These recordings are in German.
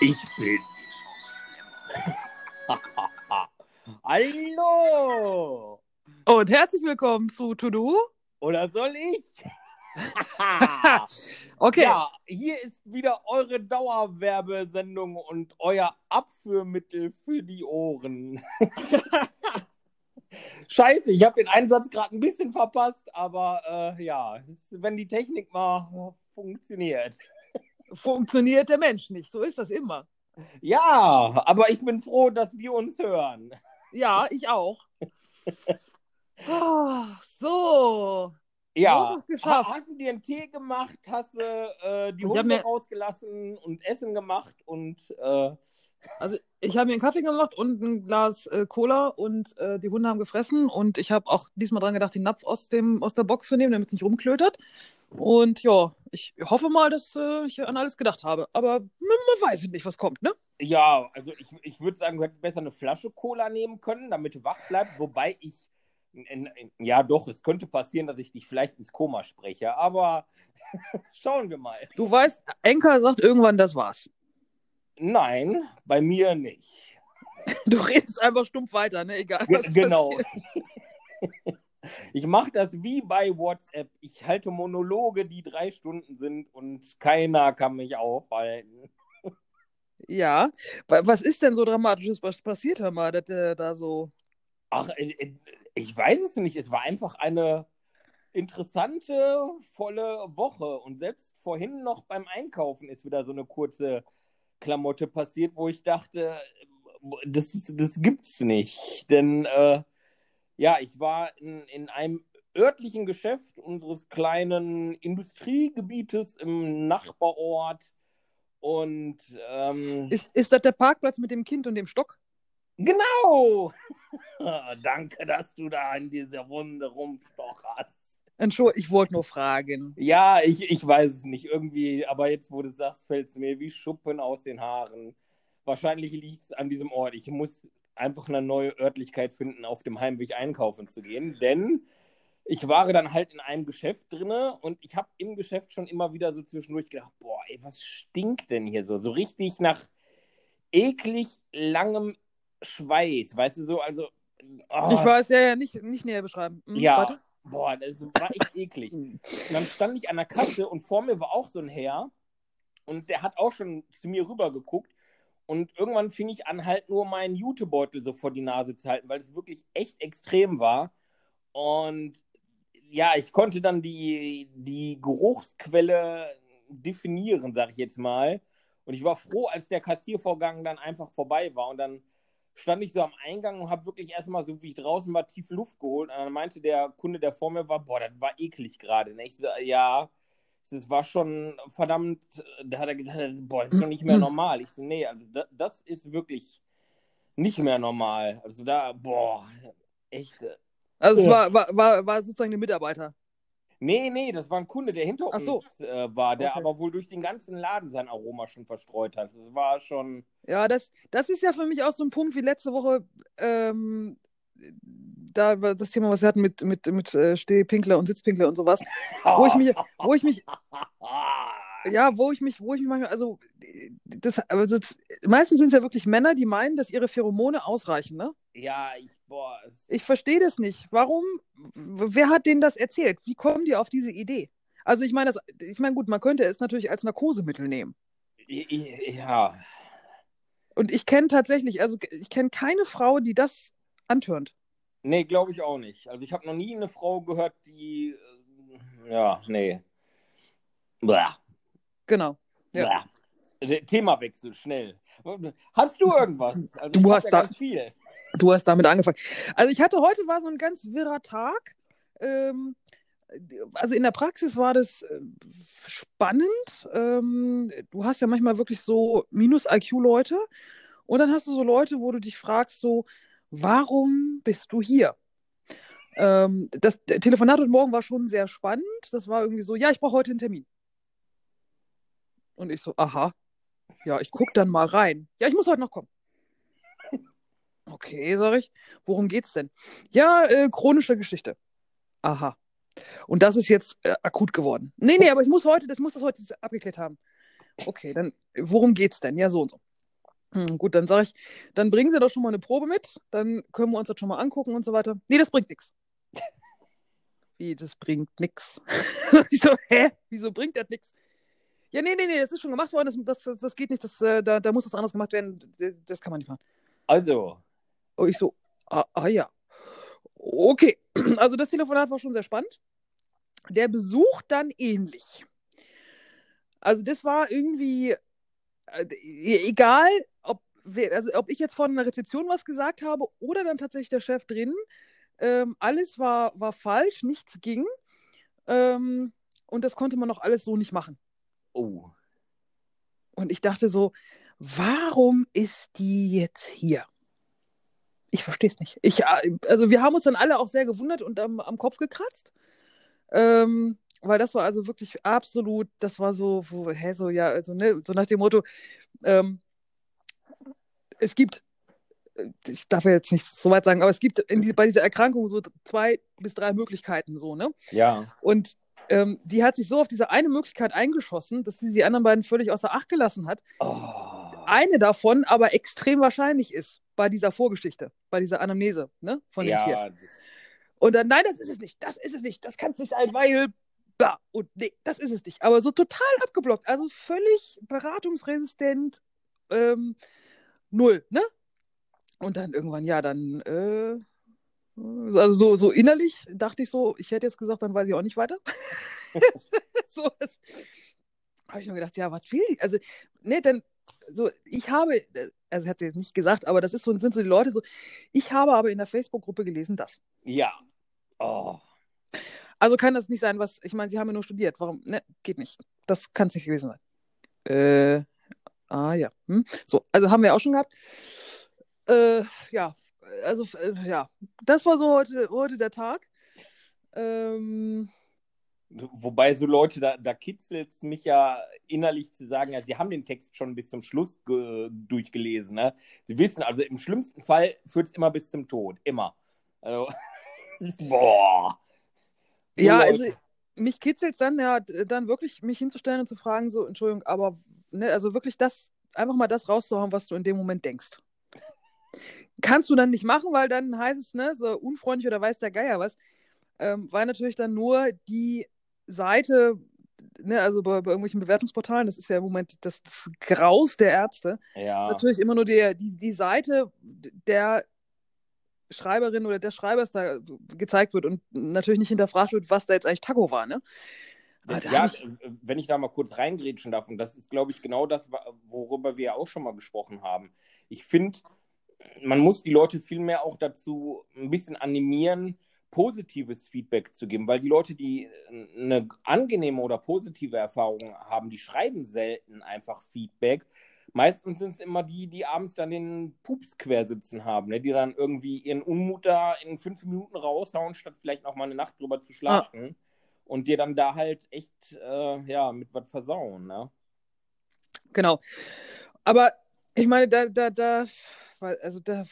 Ich bin. Hallo! Und herzlich willkommen zu To Do. Oder soll ich? Okay, Ja, hier ist wieder eure Dauerwerbesendung und euer Abführmittel für die Ohren. Scheiße, ich habe den Einsatz gerade ein bisschen verpasst, aber äh, ja, wenn die Technik mal funktioniert. Funktioniert der Mensch nicht. So ist das immer. Ja, aber ich bin froh, dass wir uns hören. Ja, ich auch. Ah, so. Ja, geschafft. Ha- hast du dir einen Tee gemacht, hast du äh, die Hunde mir- rausgelassen und Essen gemacht und äh, Also ich habe mir einen Kaffee gemacht und ein Glas äh, Cola und äh, die Hunde haben gefressen und ich habe auch diesmal dran gedacht, den Napf aus, dem, aus der Box zu nehmen, damit es nicht rumklötert. Und ja, ich hoffe mal, dass äh, ich an alles gedacht habe. Aber man, man weiß nicht, was kommt, ne? ja, also ich, ich würde sagen, du hättest besser eine Flasche Cola nehmen können, damit du wach bleibst, wobei ich, in, in, ja doch, es könnte passieren, dass ich dich vielleicht ins Koma spreche, aber schauen wir mal. Du weißt, Enka sagt irgendwann, das war's. Nein, bei mir nicht. Du redest einfach stumpf weiter, ne? Egal. Genau. passiert. Ich mache das wie bei WhatsApp. Ich halte Monologe, die drei Stunden sind und keiner kann mich aufhalten. Ja. Wa- Was ist denn so Dramatisches was passiert, hör mal, dass der da so. Ach, äh, äh, ich weiß es nicht. Es war einfach eine interessante, volle Woche. Und selbst vorhin noch beim Einkaufen ist wieder so eine kurze Klamotte passiert, wo ich dachte, das, ist, das gibt's nicht. Denn äh, ja, ich war in, in einem örtlichen Geschäft unseres kleinen Industriegebietes im Nachbarort. Und ähm, Ist, ist das der Parkplatz mit dem Kind und dem Stock? Genau! Danke, dass du da in diese Runde rumstocherst. Entschuldigung, ich wollte nur fragen. Ja, ich, ich weiß es nicht. Irgendwie, aber jetzt, wo du sagst, fällt es mir wie Schuppen aus den Haaren. Wahrscheinlich liegt es an diesem Ort. Ich muss einfach eine neue Örtlichkeit finden, auf dem Heimweg einkaufen zu gehen. Denn ich war dann halt in einem Geschäft drinne und ich habe im Geschäft schon immer wieder so zwischendurch gedacht, boah, ey, was stinkt denn hier so? So richtig nach eklig langem Schweiß, weißt du so, also. oh, Ich weiß, ja, ja, nicht, nicht näher beschreiben. Hm, ja, warte. Boah, das war echt eklig. Und dann stand ich an der Kasse und vor mir war auch so ein Herr und der hat auch schon zu mir rüber geguckt. Und irgendwann fing ich an, halt nur meinen Jutebeutel so vor die Nase zu halten, weil es wirklich echt extrem war. Und ja, ich konnte dann die, die Geruchsquelle definieren, sag ich jetzt mal. Und ich war froh, als der Kassiervorgang dann einfach vorbei war. Und dann stand ich so am Eingang und habe wirklich erstmal, so wie ich draußen war, tief Luft geholt. Und dann meinte der Kunde, der vor mir war, boah, das war eklig gerade. Ne? Ich so, ja, das war schon verdammt, da hat er gedacht, boah, das ist doch nicht mehr normal. Ich so, nee, also das, das ist wirklich nicht mehr normal. Also da, boah, echt. äh, Also es Ja. war, war, war, war sozusagen der Mitarbeiter. Nee, nee, das war ein Kunde, der hinter Ach uns so. äh, war, der Okay. aber wohl durch den ganzen Laden sein Aroma schon verstreut hat. Das war schon. Ja, das, das ist ja für mich auch so ein Punkt wie letzte Woche, ähm, da war das Thema, was wir hatten mit, mit, mit äh, Stehpinkler und Sitzpinkler und sowas, wo ich mich, wo ich mich, ja, wo ich mich, wo ich mich manchmal, also das, also das, meistens sind es ja wirklich Männer, die meinen, dass ihre Pheromone ausreichen, ne? Ja, ich, boah. Ich verstehe das nicht. Warum? Wer hat denen das erzählt? Wie kommen die auf diese Idee? Also ich meine, das, ich meine, gut, man könnte es natürlich als Narkosemittel nehmen. Ja, Und ich kenne tatsächlich, also ich kenne keine Frau, die das antörnt. nee, glaube ich auch nicht. Also ich habe noch nie eine Frau gehört, die, äh, ja, nee. Blah, Genau. Ja. Themawechsel, schnell. Hast du irgendwas? Also Du hast ja da- ganz viel. Du hast damit angefangen. Also ich hatte heute war so ein ganz wirrer Tag. Ähm, also in der Praxis war das äh, spannend. Ähm, du hast ja manchmal wirklich so Minus-IQ-Leute und dann hast du so Leute, wo du dich fragst, so, warum bist du hier? Ähm, das Telefonat heute Morgen war schon sehr spannend. Das war irgendwie so, ja, ich brauche heute einen Termin. Und ich so, aha, ja, ich gucke dann mal rein. Ja, ich muss heute noch kommen. Okay, sag ich. Worum geht's denn? Ja, äh, chronische Geschichte. Aha. Und das ist jetzt äh, akut geworden. Nee, nee, aber ich muss heute, das muss das heute abgeklärt haben. Okay, dann worum geht's denn? Ja, so und so. Hm, gut, dann sage ich, dann bringen Sie doch schon mal eine Probe mit, dann können wir uns das schon mal angucken und so weiter. Nee, das bringt nichts. Wie, das bringt nichts? ich so, hä? Wieso bringt das nichts? Ja, nee, nee, nee, das ist schon gemacht worden, das, das, das geht nicht, das, äh, da, da muss was anderes gemacht werden, das kann man nicht machen. Also. Und ich so, ah, ah ja. Okay, also das Telefonat war schon sehr spannend. Der Besuch dann ähnlich. Also das war irgendwie äh, egal, ob, also ob ich jetzt von einer Rezeption was gesagt habe oder dann tatsächlich der Chef drin. Ähm, alles war, war falsch, nichts ging. Ähm, und das konnte man noch alles so nicht machen. Oh. Und ich dachte so, warum ist die jetzt hier? Ich verstehe es nicht. Ich, äh, also wir haben uns dann alle auch sehr gewundert und am, am Kopf gekratzt. Ähm, weil das war also wirklich absolut, das war so, wo, hä, so, ja, also, ne, so nach dem Motto, ähm, es gibt, äh, ich darf ja jetzt nicht so weit sagen, aber es gibt die, bei dieser Erkrankung so zwei bis drei Möglichkeiten, so, ne? Ja. Und ähm, die hat sich so auf diese eine Möglichkeit eingeschossen, dass sie die anderen beiden völlig außer Acht gelassen hat. Oh. Eine davon aber extrem wahrscheinlich ist bei dieser Vorgeschichte, bei dieser Anamnese, ne, von dem ja. Tier. Und dann, nein, das ist es nicht, das ist es nicht, das kann es nicht sein, weil bah, und nee, das ist es nicht. Aber so total abgeblockt, also völlig beratungsresistent, ähm, null, ne? Und dann irgendwann, ja, dann, äh, also so, so innerlich dachte ich so, ich hätte jetzt gesagt, dann weiß ich auch nicht weiter. so habe ich mir gedacht, ja, was will ich? Also, ne, dann, so, ich habe, also hat sie jetzt nicht gesagt, aber das ist so, sind so die Leute so, ich habe aber in der Facebook-Gruppe gelesen, das. Ja. Oh. Also kann das nicht sein, was, ich meine, sie haben ja nur studiert. Warum? Ne, geht nicht. Das kann es nicht gewesen sein. Äh, ah ja. Hm? So, also haben wir auch schon gehabt. Äh, ja, also äh, ja, das war so heute, heute der Tag. Ähm, Wobei so Leute, da, da kitzelt es mich ja innerlich zu sagen, ja, sie haben den Text schon bis zum Schluss durchgelesen. Ne? Sie wissen, also im schlimmsten Fall führt es immer bis zum Tod. Immer. Also, boah. Ja, also mich kitzelt es dann ja dann wirklich mich hinzustellen und zu fragen, so, Entschuldigung, aber ne, also wirklich das, einfach mal das rauszuhauen, was du in dem Moment denkst. Kannst du dann nicht machen, weil dann heißt es, ne, so unfreundlich oder weiß der Geier was. Ähm, weil natürlich dann nur die Seite, ne, also bei, bei, irgendwelchen Bewertungsportalen, das ist ja im Moment das, das Graus der Ärzte, ja. natürlich immer nur die, die, die Seite der Schreiberin oder des Schreibers da gezeigt wird und natürlich nicht hinterfragt wird, was da jetzt eigentlich Taco war, ne? ja, ich... wenn ich da mal kurz reingrätschen darf, und das ist, glaube ich, genau das, worüber wir ja auch schon mal gesprochen haben. Ich finde, man muss die Leute vielmehr auch dazu ein bisschen animieren, positives Feedback zu geben, weil die Leute, die eine angenehme oder positive Erfahrung haben, die schreiben selten einfach Feedback, Meistens sind es immer die, die abends dann den Pups quersitzen haben, ne? die dann irgendwie ihren Unmut da in fünf Minuten raushauen, statt vielleicht auch mal eine Nacht drüber zu schlafen. Ah. Und dir dann da halt echt, äh, ja, mit was versauen, ne? Genau. Aber ich meine, da, da, da, also da,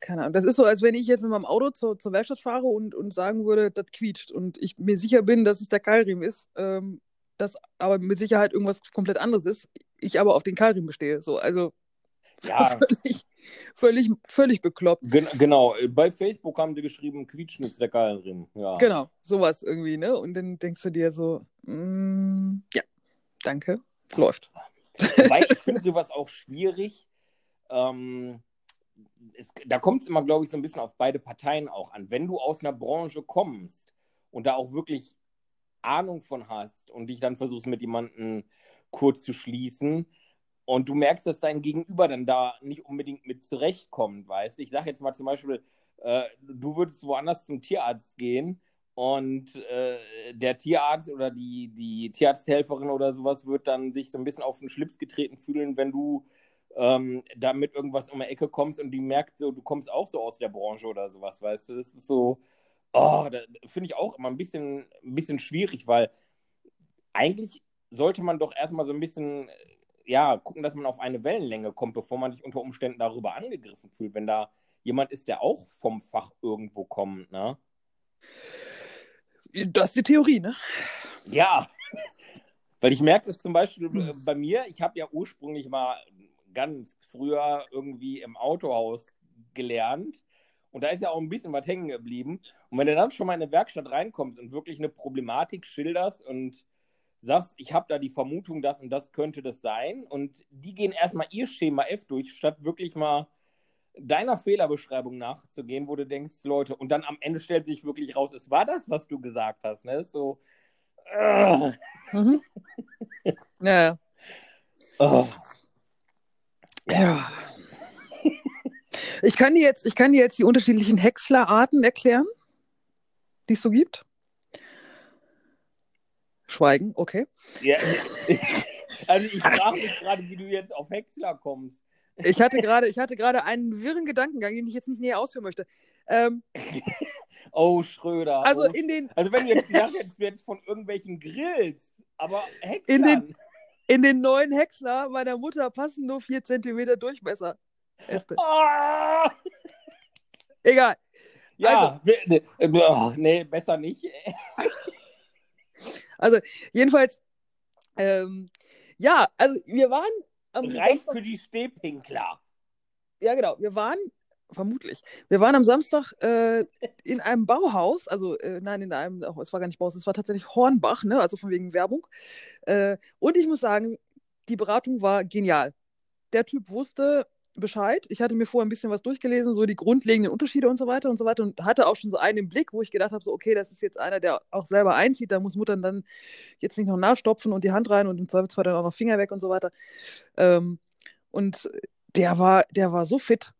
keine Ahnung, das ist so, als wenn ich jetzt mit meinem Auto zur, zur Werkstatt fahre und, und sagen würde, das quietscht und ich mir sicher bin, dass es der Keilriemen ist, ähm, das aber mit Sicherheit irgendwas komplett anderes ist ich aber auf den Karim bestehe. So, also ja. völlig, völlig, völlig bekloppt. Gen genau, bei Facebook haben die geschrieben, quietschen ist der Karim. Ja. Genau, sowas irgendwie, ne? Und dann denkst du dir so, mm, ja, danke, läuft. Wobei ich finde sowas auch schwierig. Ähm, es, da kommt es immer, glaube ich, so ein bisschen auf beide Parteien auch an. Wenn du aus einer Branche kommst und da auch wirklich Ahnung von hast und dich dann versuchst mit jemandem kurz zu schließen. Und du merkst, dass dein Gegenüber dann da nicht unbedingt mit zurechtkommt, weißt Ich sage jetzt mal zum Beispiel, äh, du würdest woanders zum Tierarzt gehen und äh, der Tierarzt oder die, die Tierarzthelferin oder sowas wird dann sich so ein bisschen auf den Schlips getreten fühlen, wenn du ähm, da mit irgendwas um die Ecke kommst und die merkt so, du kommst auch so aus der Branche oder sowas, weißt du? Das ist so, oh, da finde ich auch immer ein bisschen, ein bisschen schwierig, weil eigentlich sollte man doch erstmal so ein bisschen, ja, gucken, dass man auf eine Wellenlänge kommt, bevor man sich unter Umständen darüber angegriffen fühlt, wenn da jemand ist, der auch vom Fach irgendwo kommt, ne? Das ist die Theorie, ne? Ja. Weil ich merke das zum Beispiel bei mir, ich habe ja ursprünglich mal ganz früher irgendwie im Autohaus gelernt. Und da ist ja auch ein bisschen was hängen geblieben. Und wenn du dann schon mal in eine Werkstatt reinkommst und wirklich eine Problematik schilderst und sagst, ich habe da die Vermutung, das und das könnte das sein, und die gehen erstmal ihr Schema F durch, statt wirklich mal deiner Fehlerbeschreibung nachzugehen, wo du denkst, Leute, und dann am Ende stellt sich wirklich raus, es war das, was du gesagt hast. Ne? So. Uh. Mhm. Ja. Oh. Ja. Ich kann dir jetzt, ich kann dir jetzt die unterschiedlichen Häckslerarten erklären, die es so gibt. Schweigen, okay. Ja, also ich frage mich gerade, wie du jetzt auf Häcksler kommst. Ich hatte gerade, ich hatte gerade einen wirren Gedankengang, den ich jetzt nicht näher ausführen möchte. Ähm, oh, Schröder. also oh, in den, also wenn du jetzt gesagt hättest, du hättest von irgendwelchen Grills, aber Häcksler. In den- in den neuen Häcksler meiner Mutter passen nur 4 cm Durchmesser. Ah! Egal. Ja, we- ne, äh, oh, nee, besser nicht. Also jedenfalls, ähm, ja, also wir waren am Reicht Samstag, für die Stehpinkler. ja genau, wir waren vermutlich, wir waren am Samstag äh, in einem Bauhaus, also äh, nein, in einem, oh, es war gar nicht Bauhaus, es war tatsächlich Hornbach, ne, also von wegen Werbung. Äh, und ich muss sagen, die Beratung war genial. Der Typ wusste Bescheid. Ich hatte mir vorher ein bisschen was durchgelesen, so die grundlegenden Unterschiede und so weiter und so weiter und hatte auch schon so einen im Blick, wo ich gedacht habe, so okay, das ist jetzt einer, der auch selber einzieht, da muss Mutter dann jetzt nicht noch nachstopfen und die Hand rein und im Zweifelsfall dann auch noch Finger weg und so weiter. Ähm, und der war, der war so fit.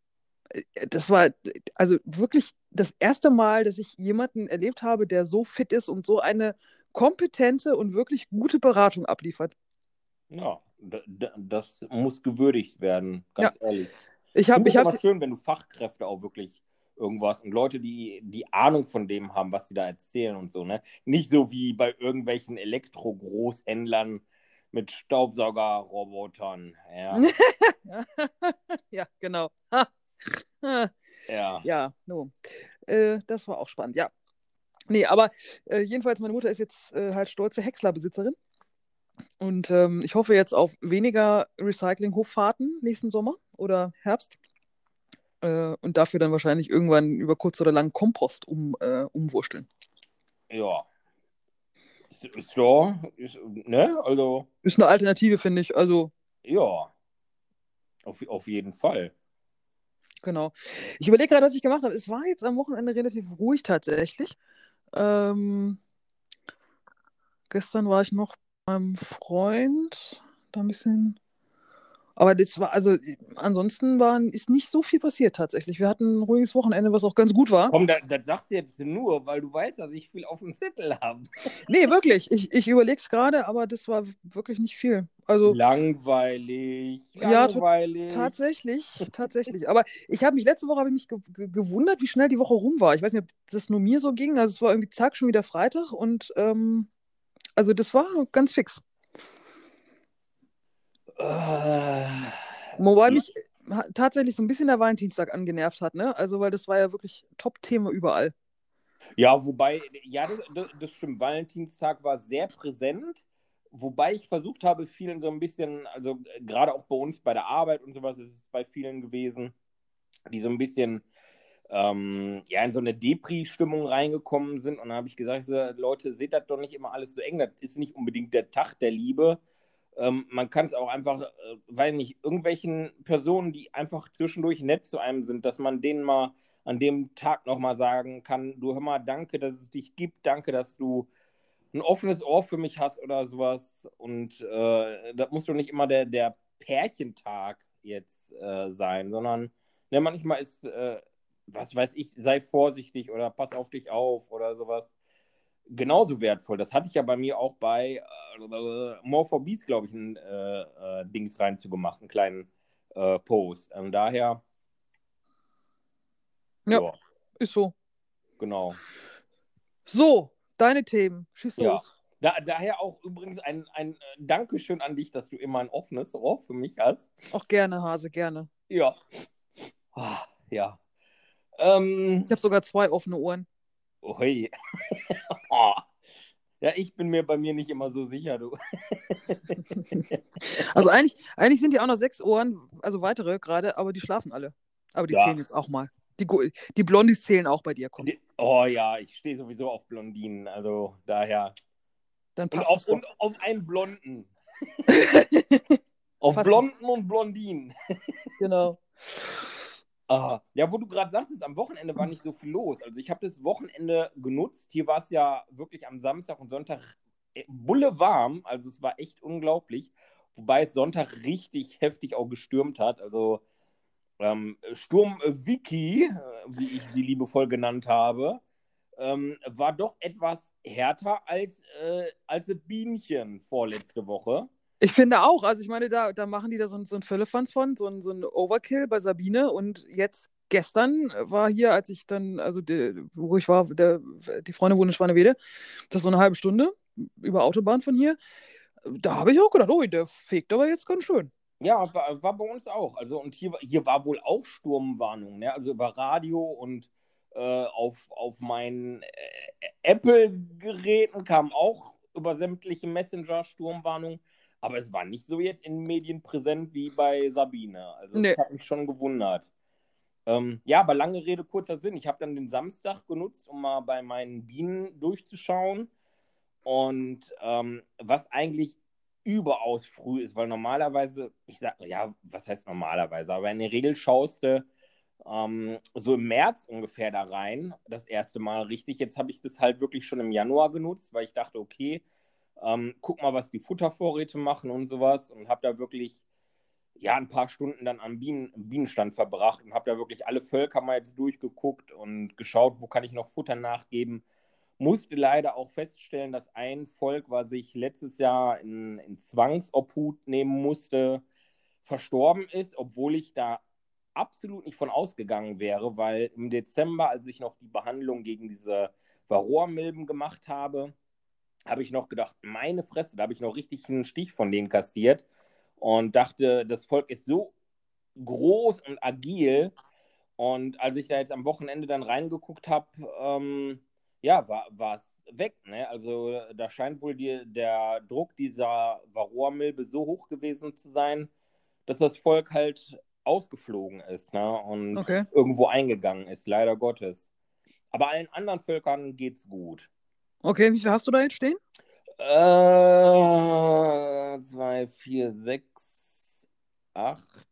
Das war also wirklich das erste Mal, dass ich jemanden erlebt habe, der so fit ist und so eine kompetente und wirklich gute Beratung abliefert. Ja, das muss gewürdigt werden, ganz ehrlich. Ich habe, finde ich habe, schön, wenn du Fachkräfte auch wirklich irgendwas und Leute, die die Ahnung von dem haben, was sie da erzählen und so, ne? Nicht so wie bei irgendwelchen Elektro-Großhändlern mit Staubsaugerrobotern. Ja, ja, genau. Ha. ja. Ja, no. Äh, das war auch spannend, ja. Nee, aber äh, jedenfalls, meine Mutter ist jetzt äh, halt stolze Häckslerbesitzerin. Und ähm, ich hoffe jetzt auf weniger Recycling-Hochfahrten nächsten Sommer oder Herbst. Äh, und dafür dann wahrscheinlich irgendwann über kurz oder lang Kompost um, äh, umwursteln. Ja. Ja, ist, ne? Also, Ist eine Alternative, finde ich. Also, ja. Auf, auf jeden Fall. Genau. Ich überlege gerade, was ich gemacht habe. Es war jetzt am Wochenende relativ ruhig tatsächlich. Ähm, gestern war ich noch beim Freund, da ein bisschen. Aber das war, also ansonsten war, ist nicht so viel passiert tatsächlich. Wir hatten ein ruhiges Wochenende, was auch ganz gut war. Komm, das, das sagst du jetzt nur, weil du weißt, dass ich viel auf dem Zettel habe. Nee, wirklich. Ich, ich überlege es gerade, aber das war wirklich nicht viel. Also Langweilig. Ja, Langweilig. tatsächlich, tatsächlich. Aber ich habe mich, letzte Woche habe ich mich ge ge gewundert, wie schnell die Woche rum war. Ich weiß nicht, ob das nur mir so ging. Also es war irgendwie zack, schon wieder Freitag und ähm, also das war ganz fix. Äh, Wobei mich tatsächlich so ein bisschen der Valentinstag angenervt hat, ne? Also, weil das war ja wirklich Top-Thema überall. Ja, wobei, ja, das, das, stimmt. Valentinstag war sehr präsent, wobei ich versucht habe, vielen so ein bisschen, also gerade auch bei uns bei der Arbeit und sowas ist es bei vielen gewesen, die so ein bisschen ähm, ja, in so eine Depri-Stimmung reingekommen sind. Und dann habe ich gesagt, so, Leute, seht das doch nicht immer alles so eng. Das ist nicht unbedingt der Tag der Liebe. Ähm, man kann es auch einfach, äh, weil nicht, irgendwelchen Personen, die einfach zwischendurch nett zu einem sind, dass man denen mal an dem Tag nochmal sagen kann, du hör mal, danke, dass es dich gibt, danke, dass du ein offenes Ohr für mich hast oder sowas. Und äh, das muss doch nicht immer der, der Pärchentag jetzt äh, sein, sondern ne, manchmal ist, äh, was weiß ich, sei vorsichtig oder pass auf dich auf oder sowas. Genauso wertvoll. Das hatte ich ja bei mir auch bei äh, More for Beats, glaube ich, ein äh, äh, Dings reinzugemacht, einen kleinen äh, Post. Ähm, daher, Ja. ja, Ist so. genau. So, deine Themen. Schieß Ja. los. Da, daher auch übrigens ein, ein äh, Dankeschön an dich, dass du immer ein offenes Ohr für mich hast. Auch gerne, Hase, gerne. Ja. Ah, ja. Ähm, Ich habe sogar zwei offene Ohren. Ui. Oh. Ja, ich bin mir bei mir nicht immer so sicher, du. Also eigentlich, eigentlich sind die auch noch sechs Ohren, also weitere gerade, aber die schlafen alle. Aber die Ja. zählen jetzt auch mal. Die, die Blondies zählen auch bei dir, komm. Die- Oh ja, ich stehe sowieso auf Blondinen, also daher. Dann Und passt auf, es doch. und auf einen Blonden. auf Fast- Blonden und Blondinen. genau. Ah, ja, wo du gerade sagtest, am Wochenende war nicht so viel los. Also ich habe das Wochenende genutzt. Hier war es ja wirklich am Samstag und Sonntag äh, bulle warm. Also es war echt unglaublich. Wobei es Sonntag richtig heftig auch gestürmt hat. Also ähm, Sturm Vicky, äh, wie ich sie liebevoll genannt habe, ähm, war doch etwas härter als, äh, als das Bienchen vorletzte Woche. Ich finde auch, also ich meine, da, da machen die da so, ein- so ein Völlefanz von, so ein, so ein Overkill bei Sabine und jetzt gestern war hier, als ich dann, also die, wo ich war, der, die Freunde wohnen in Schwanewede, das ist so eine halbe Stunde über Autobahn von hier, da habe ich auch gedacht, oh, der fegt aber jetzt ganz schön. Ja, war, war bei uns auch. Also, und hier, hier war wohl auch Sturmwarnung, ne? Also über Radio und äh, auf, auf meinen äh, Apple-Geräten kam auch über sämtliche Messenger Sturmwarnung. Aber es war nicht so jetzt in den Medien präsent wie bei Sabine. Also das Nee. hat mich schon gewundert. Ähm, ja, aber lange Rede, kurzer Sinn. Ich habe dann den Samstag genutzt, um mal bei meinen Bienen durchzuschauen. Und ähm, was eigentlich überaus früh ist, weil normalerweise, ich sag, ja, was heißt normalerweise, aber in der Regel schaust du ähm, so im März ungefähr da rein, das erste Mal richtig. Jetzt habe ich das halt wirklich schon im Januar genutzt, weil ich dachte, okay, ähm, guck mal, was die Futtervorräte machen und sowas. Und habe da wirklich ja ein paar Stunden dann am Bienen, Bienenstand verbracht und habe da wirklich alle Völker mal jetzt durchgeguckt und geschaut, wo kann ich noch Futter nachgeben. Musste leider auch feststellen, dass ein Volk, was ich letztes Jahr in, in Zwangsobhut nehmen musste, verstorben ist, obwohl ich da absolut nicht von ausgegangen wäre, weil im Dezember, als ich noch die Behandlung gegen diese Varroa-Milben gemacht habe, habe ich noch gedacht, meine Fresse, da habe ich noch richtig einen Stich von denen kassiert und dachte, das Volk ist so groß und agil. Und als ich da jetzt am Wochenende dann reingeguckt habe, ähm, ja, war es weg. Ne? Also da scheint wohl die, der Druck dieser Varroa-Milbe so hoch gewesen zu sein, dass das Volk halt ausgeflogen ist ne? und Okay. irgendwo eingegangen ist, leider Gottes. Aber allen anderen Völkern geht's gut. Okay, wie viel hast du da jetzt stehen? Äh, zwei, vier, sechs, acht,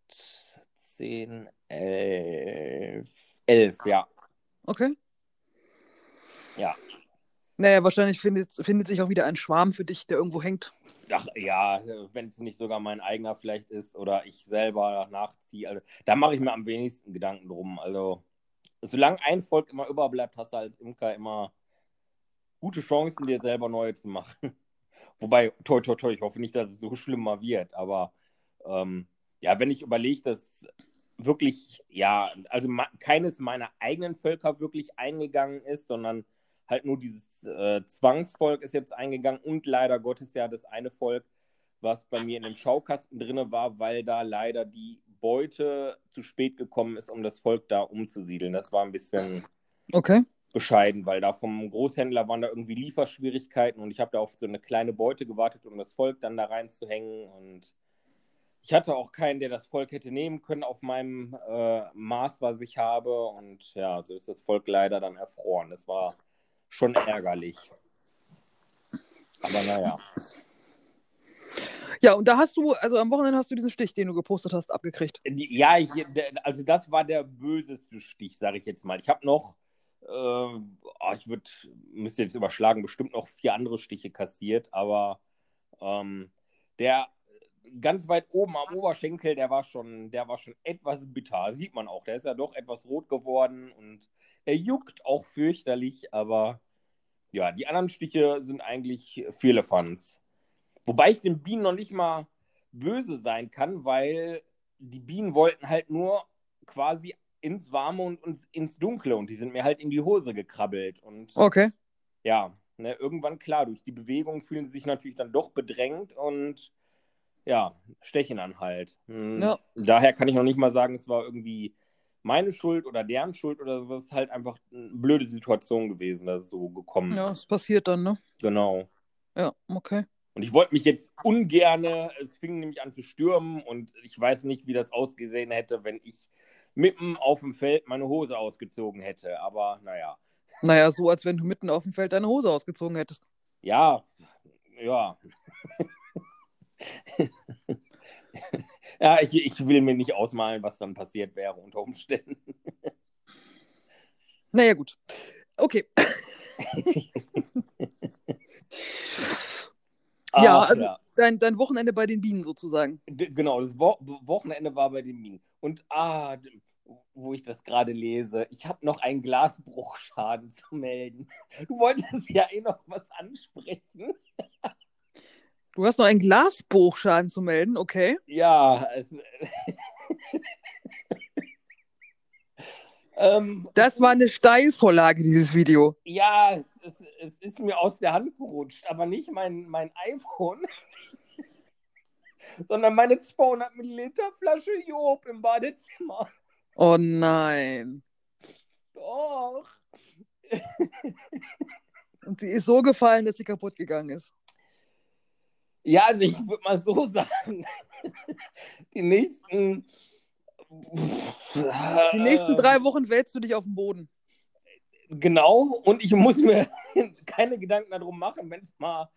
zehn, elf. Elf, ja. Okay. Ja. Naja, wahrscheinlich findet, findet sich auch wieder ein Schwarm für dich, der irgendwo hängt. Ach ja, wenn es nicht sogar mein eigener vielleicht ist oder ich selber nachziehe. Also, da mache ich mir am wenigsten Gedanken drum. Also, solange ein Volk immer überbleibt, hast du als Imker immer gute Chancen, dir selber neue zu machen. Wobei, toi, toi, toi, ich hoffe nicht, dass es so schlimmer wird. Aber ähm, ja, wenn ich überlege, dass wirklich, ja, also keines meiner eigenen Völker wirklich eingegangen ist, sondern halt nur dieses äh, Zwangsvolk ist jetzt eingegangen und leider Gottes ja das eine Volk, was bei mir in dem Schaukasten drin war, weil da leider die Beute zu spät gekommen ist, um das Volk da umzusiedeln. Das war ein bisschen Okay. Bescheiden, weil da vom Großhändler waren da irgendwie Lieferschwierigkeiten und ich habe da auf so eine kleine Beute gewartet, um das Volk dann da reinzuhängen und ich hatte auch keinen, der das Volk hätte nehmen können auf meinem äh, Maß, was ich habe und ja, so ist das Volk leider dann erfroren. Das war schon ärgerlich. Aber naja. Ja, und da hast du, also am Wochenende hast du diesen Stich, den du gepostet hast, abgekriegt. Ja, ich, also das war der böseste Stich, sage ich jetzt mal. Ich habe noch, äh, oh, ich würde, müsste jetzt überschlagen, bestimmt noch vier andere Stiche kassiert, aber ähm, der ganz weit oben am Oberschenkel, der war schon, der war schon etwas bitter. Sieht man auch, der ist ja doch etwas rot geworden und er juckt auch fürchterlich, aber ja, die anderen Stiche sind eigentlich Firlefanz. Wobei ich den Bienen noch nicht mal böse sein kann, weil die Bienen wollten halt nur quasi ins Warme und ins, Dunkle und die sind mir halt in die Hose gekrabbelt. Und Okay. ja, ne, irgendwann klar, durch die Bewegung fühlen sie sich natürlich dann doch bedrängt und ja, stechen dann halt. Hm, Ja. Daher kann ich noch nicht mal sagen, es war irgendwie meine Schuld oder deren Schuld oder so. Es ist halt einfach eine blöde Situation gewesen, dass es so gekommen Ja, ist. es passiert dann, ne? Genau. Ja, okay. Und ich wollte mich jetzt ungerne, es fing nämlich an zu stürmen und ich weiß nicht, wie das ausgesehen hätte, wenn ich mitten auf dem Feld meine Hose ausgezogen hätte. Aber naja. Naja, so als wenn du mitten auf dem Feld deine Hose ausgezogen hättest. Ja, ja. ja, ich, ich will mir nicht ausmalen, was dann passiert wäre unter Umständen. Naja, gut. Okay. ja, Ach, also ja. Dein, dein Wochenende bei den Bienen sozusagen. Genau, das Wo Wochenende war bei den Minen. Und ah, wo ich das gerade lese, ich habe noch einen Glasbruchschaden zu melden. Du wolltest ja eh noch was ansprechen. Du hast noch einen Glasbruchschaden zu melden, okay. Ja, es, ähm, Das war eine Steilvorlage, dieses Video. ja, es, es, es ist mir aus der Hand gerutscht, aber nicht mein, mein iPhone, sondern meine 200 Milliliter Flasche Job im Badezimmer. Oh nein. Doch. Und sie ist so gefallen, dass sie kaputt gegangen ist. Ja, also ich würde mal so sagen, die nächsten. Die nächsten drei Wochen wälzt du dich auf den Boden. Genau, und ich muss mir keine Gedanken darum machen, wenn es mal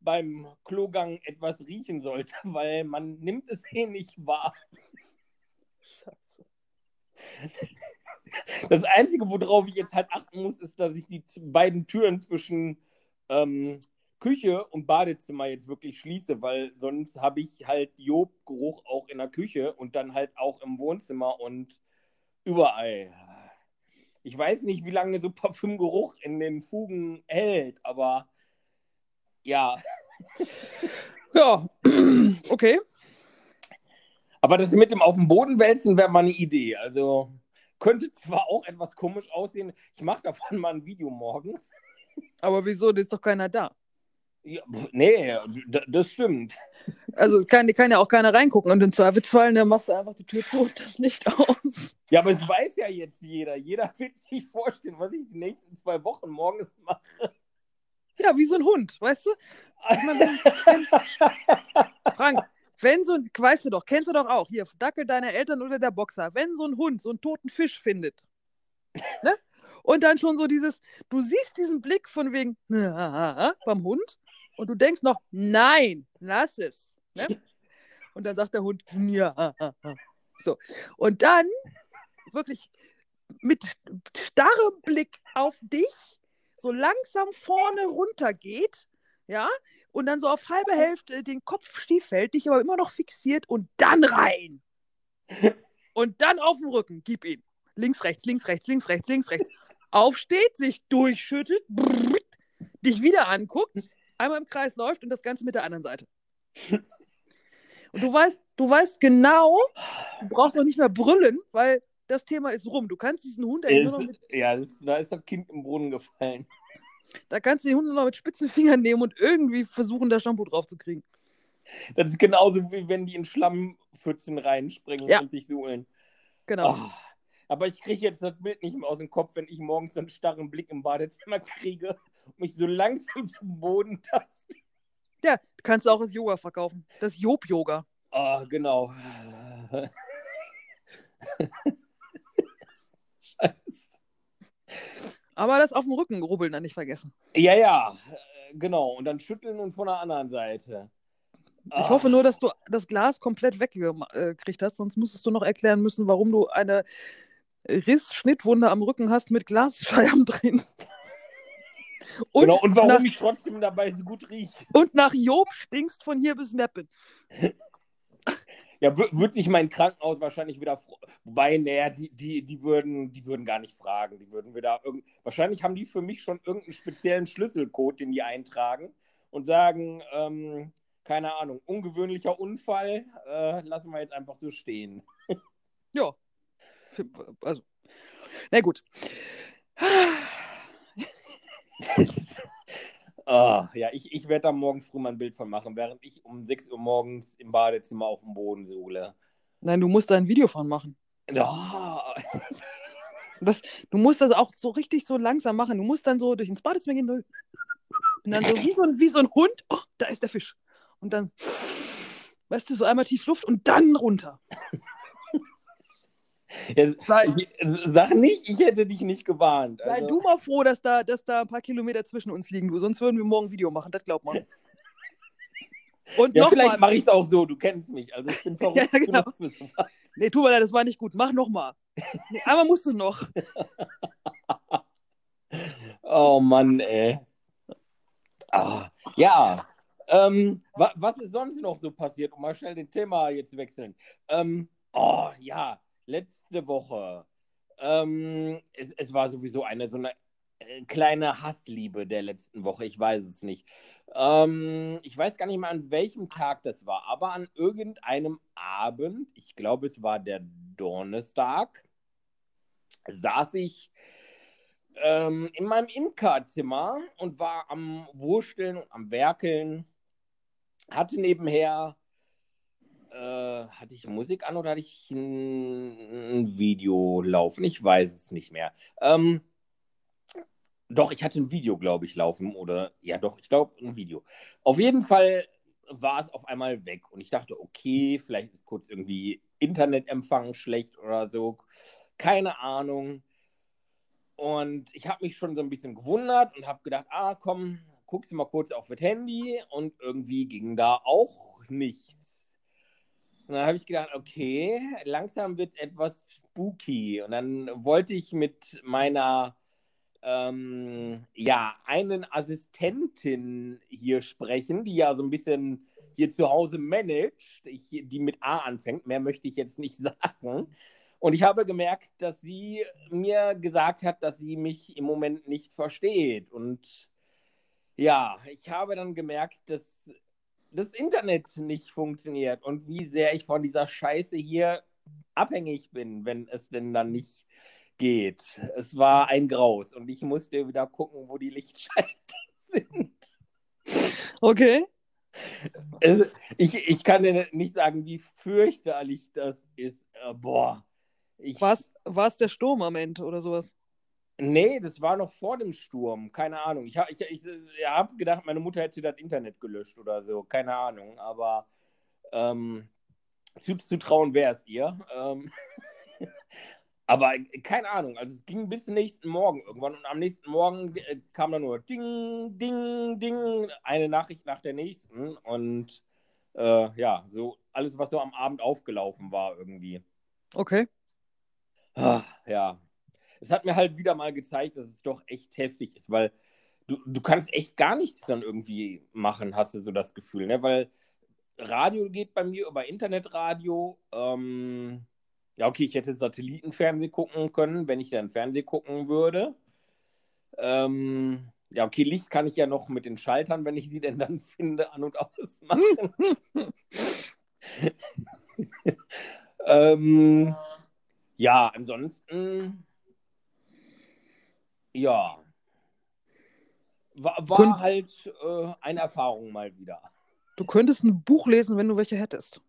beim Klogang etwas riechen sollte, weil man nimmt es eh nicht wahr. Das Einzige, worauf ich jetzt halt achten muss, ist, dass ich die beiden Türen zwischen ähm, Küche und Badezimmer jetzt wirklich schließe, weil sonst habe ich halt Jobgeruch auch in der Küche und dann halt auch im Wohnzimmer und überall. Ich weiß nicht, wie lange so Parfümgeruch in den Fugen hält, aber ja. Ja, okay. Aber das mit dem auf dem Boden wälzen wäre mal eine Idee. Also könnte zwar auch etwas komisch aussehen. Ich mache davon mal ein Video morgens. Aber wieso? Da ist doch keiner da. Ja, nee, das stimmt. Also kann, kann ja auch keiner reingucken. Und im Zweifelsfall dann machst du einfach die Tür zu und das Licht aus. Ja, aber es weiß ja jetzt jeder. Jeder wird sich vorstellen, was ich die nächsten zwei Wochen morgens mache. Ja, wie so ein Hund, weißt du? Meine, wenn, wenn, Frank, wenn so ein, weißt du doch, kennst du doch auch, hier, Dackel deiner Eltern oder der Boxer, wenn so ein Hund so einen toten Fisch findet, ne? Und dann schon so dieses, du siehst diesen Blick von wegen, beim Hund und du denkst noch, nein, lass es. Ne? Und dann sagt der Hund, ja. So. Und dann wirklich mit starrem Blick auf dich so langsam vorne runter geht, ja, und dann so auf halbe Hälfte den Kopf schief fällt, dich aber immer noch fixiert und dann rein. Und dann auf den Rücken, gib ihn. Links, rechts, links, rechts, links, rechts, links, rechts. Aufsteht, sich durchschüttelt, brrrt, dich wieder anguckt, einmal im Kreis läuft und das Ganze mit der anderen Seite. Und du weißt, du weißt genau, du brauchst auch nicht mehr brüllen, weil das Thema ist rum. Du kannst diesen Hund eigentlich nur noch mit ja, das, da ist das Kind im Brunnen gefallen. Da kannst du den Hund nur noch mit spitzen Fingern nehmen und irgendwie versuchen, da Shampoo drauf zu kriegen. Das ist genauso wie wenn die in Schlammpfützen reinspringen Ja. und sich suhlen. Genau. Ah, aber ich kriege jetzt das Bild nicht mehr aus dem Kopf, wenn ich morgens einen starren Blick im Badezimmer kriege und mich so langsam zum Boden taste. Ja, du kannst auch als Yoga verkaufen. Das Job-Yoga. Ah, genau. Scheiße. Aber das auf dem Rücken rubbeln dann nicht vergessen. Ja, ja, genau. Und dann schütteln und von der anderen Seite. Ich hoffe nur, dass du das Glas komplett weggekriegt hast, sonst müsstest du noch erklären müssen, warum du eine Riss-Schnittwunde am Rücken hast mit Glasscheiben drin. Und, genau, und warum nach, ich trotzdem dabei so gut rieche. und nach Job stinkst von hier bis Meppen. Ja, würde sich mein Krankenhaus wahrscheinlich wieder Wobei, naja, die, die, die, würden, die würden gar nicht fragen. Die würden wieder irgend... Wahrscheinlich haben die für mich schon irgendeinen speziellen Schlüsselcode, den die eintragen und sagen, ähm, keine Ahnung, ungewöhnlicher Unfall, äh, lassen wir jetzt einfach so stehen. Ja. Also, na gut. Ah, ja, ich, ich werde da morgen früh mal ein Bild von machen, während ich um 6 Uhr morgens im Badezimmer auf dem Boden suhle. Nein, du musst da ein Video von machen. Ja, Das, du musst das auch so richtig so langsam machen. Du musst dann so durch ins Badezimmer gehen. Und dann so wie so ein, wie so ein Hund. Oh, da ist der Fisch. und dann, weißt du, so einmal tief Luft und dann runter. Ja, Sei, sag nicht, ich hätte dich nicht gewarnt. sei Also, du mal froh, dass da, dass da ein paar Kilometer zwischen uns liegen, du. Sonst würden wir morgen ein Video machen, das glaubt man. Und ja, vielleicht mache ich es auch so, du kennst mich. Also ich bin verrückt Ja, genau. Nee, tu mal leid, das war nicht gut. Mach nochmal. Nee, einmal musst du noch. Oh Mann, ey. Ah, ja. Ähm, wa was ist sonst noch so passiert? Um mal schnell den Thema jetzt wechseln. Ähm, oh ja, letzte Woche. Ähm, es, es war sowieso eine so eine äh, kleine Hassliebe der letzten Woche. Ich weiß es nicht. Ähm, ich weiß gar nicht mehr, an welchem Tag das war, aber an irgendeinem Abend, ich glaube, es war der Donnerstag, saß ich ähm, in meinem Imkerzimmer und war am Wursteln und am Werkeln. Hatte nebenher, äh, hatte ich Musik an oder hatte ich ein, Video laufen? Ich weiß es nicht mehr. Ähm, doch, ich hatte ein Video, glaube ich, laufen oder ja, doch, ich glaube, ein Video. Auf jeden Fall war es auf einmal weg und ich dachte, okay, vielleicht ist kurz irgendwie Internetempfang schlecht oder so. Keine Ahnung. Und ich habe mich schon so ein bisschen gewundert und habe gedacht, ah, komm, guckst du mal kurz auf das Handy und irgendwie ging da auch nichts. Und dann habe ich gedacht, okay, langsam wird es etwas spooky. Und dann wollte ich mit meiner, ähm, ja, einen Assistentin hier sprechen, die ja so ein bisschen hier zu Hause managt, ich, die mit A anfängt. Mehr möchte ich jetzt nicht sagen. Und ich habe gemerkt, dass sie mir gesagt hat, dass sie mich im Moment nicht versteht. Und ja, ich habe dann gemerkt, dass das Internet nicht funktioniert und wie sehr ich von dieser Scheiße hier abhängig bin, wenn es denn dann nicht geht. Es war ein Graus und ich musste wieder gucken, wo die Lichtschalter sind. Okay. Also, ich, ich kann dir nicht sagen, wie fürchterlich das ist. Äh, boah. War es der Sturm am Ende oder sowas? Nee, das war noch vor dem Sturm. Keine Ahnung. Ich, ich, ich, ich habe gedacht, meine Mutter hätte das Internet gelöscht oder so. Keine Ahnung. Aber ähm, zu, zu trauen wäre es ihr. Ähm, aber keine Ahnung. Also es ging bis nächsten Morgen irgendwann. Und am nächsten Morgen äh, kam dann nur Ding, Ding, Ding. Eine Nachricht nach der nächsten. Und äh, ja, so alles, was so am Abend aufgelaufen war irgendwie. Okay. Ah, ja. Es hat mir halt wieder mal gezeigt, dass es doch echt heftig ist, weil du, du kannst echt gar nichts dann irgendwie machen, hast du so das Gefühl, ne? Weil Radio geht bei mir über Internetradio. Ähm, ja, okay, ich hätte Satellitenfernsehen gucken können, wenn ich dann Fernsehen gucken würde. Ähm, ja, okay, Licht kann ich ja noch mit den Schaltern, wenn ich sie denn dann finde, an- und ausmachen. ähm, ja, ansonsten, ja, war, war Könnt- halt äh, eine Erfahrung mal wieder. Du könntest ein Buch lesen, wenn du welche hättest.